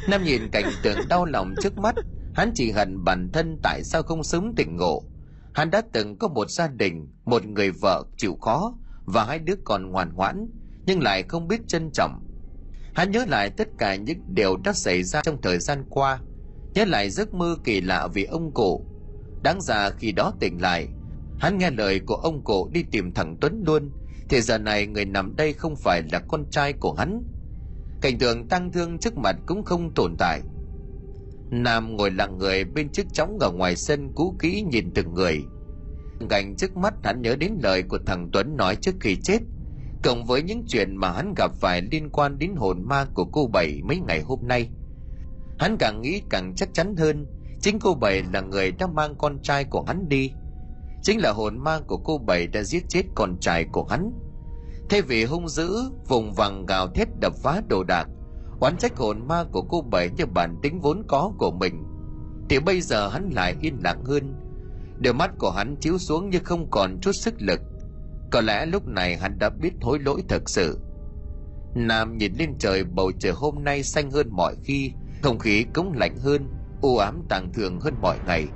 Nam nhìn cảnh tượng đau lòng trước mắt. Hắn chỉ hận bản thân tại sao không sớm tỉnh ngộ. Hắn đã từng có một gia đình, một người vợ chịu khó và hai đứa con ngoan ngoãn, nhưng lại không biết trân trọng hắn nhớ lại tất cả những điều đã xảy ra trong thời gian qua. Nhớ lại giấc mơ kỳ lạ vì ông cụ. Đáng ra khi đó tỉnh lại, hắn nghe lời của ông cụ đi tìm thằng tuấn luôn. Thì giờ này người nằm đây không phải là con trai của hắn. Cảnh tượng tăng thương trước mặt cũng không tồn tại. Nam ngồi lặng người bên chiếc chóng ở ngoài sân cũ kỹ nhìn từng người. Cảnh trước mắt hắn nhớ đến lời của thằng tuấn nói trước khi chết cộng với những chuyện mà hắn gặp phải liên quan đến hồn ma của cô bảy mấy ngày hôm nay, hắn càng nghĩ càng chắc chắn hơn, chính cô bảy là người đã mang con trai của hắn đi. Chính là hồn ma của cô bảy đã giết chết con trai của hắn. Thay vì hung dữ, vùng vằng gào thét đập phá đồ đạc, oán trách hồn ma của cô bảy như bản tính vốn có của mình, thì bây giờ hắn lại yên lặng hơn. Đôi mắt của hắn chiếu xuống như không còn chút sức lực có lẽ lúc này hắn đã biết hối lỗi thật sự. Nam nhìn lên trời, bầu trời hôm nay xanh hơn mọi khi, không khí cũng lạnh hơn, u ám tàng thường hơn mọi ngày.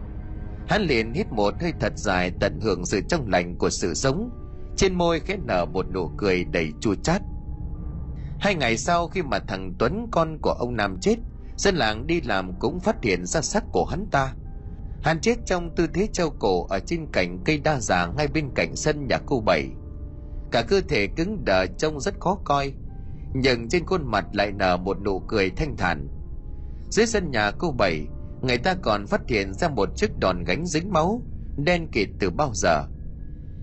Hắn liền hít một hơi thật dài, tận hưởng sự trong lành của sự sống. Trên môi khẽ nở một nụ cười đầy chua chát. Hai ngày sau khi mà thằng tuấn, con của ông nam chết, dân làng đi làm cũng phát hiện ra xác của hắn ta hắn chết trong tư thế treo cổ ở trên cành cây đa già ngay bên cạnh sân nhà cô bảy. Cả cơ thể cứng đờ trông rất khó coi, nhưng trên khuôn mặt lại nở một nụ cười thanh thản. Dưới sân nhà cô bảy, người ta còn phát hiện ra một chiếc đòn gánh dính máu, đen kịt từ bao giờ.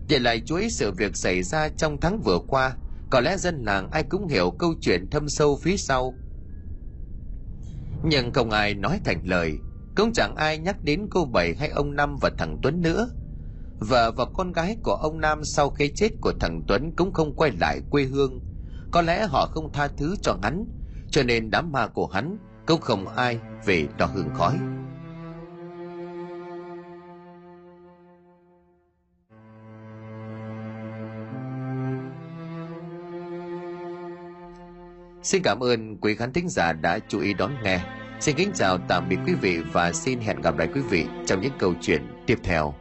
Để lại chuỗi sự việc xảy ra trong tháng vừa qua, có lẽ dân làng ai cũng hiểu câu chuyện thâm sâu phía sau. Nhưng không ai nói thành lời cũng chẳng ai nhắc đến cô bảy hay ông năm và thằng tuấn nữa. Vợ và con gái của ông nam sau cái chết của thằng tuấn cũng không quay lại quê hương. Có lẽ họ không tha thứ cho hắn, cho nên đám ma của hắn cũng không ai về đo hương khói. Xin cảm ơn quý khán thính giả đã chú ý đón nghe. Xin kính chào tạm biệt quý vị và xin hẹn gặp lại quý vị trong những câu chuyện tiếp theo.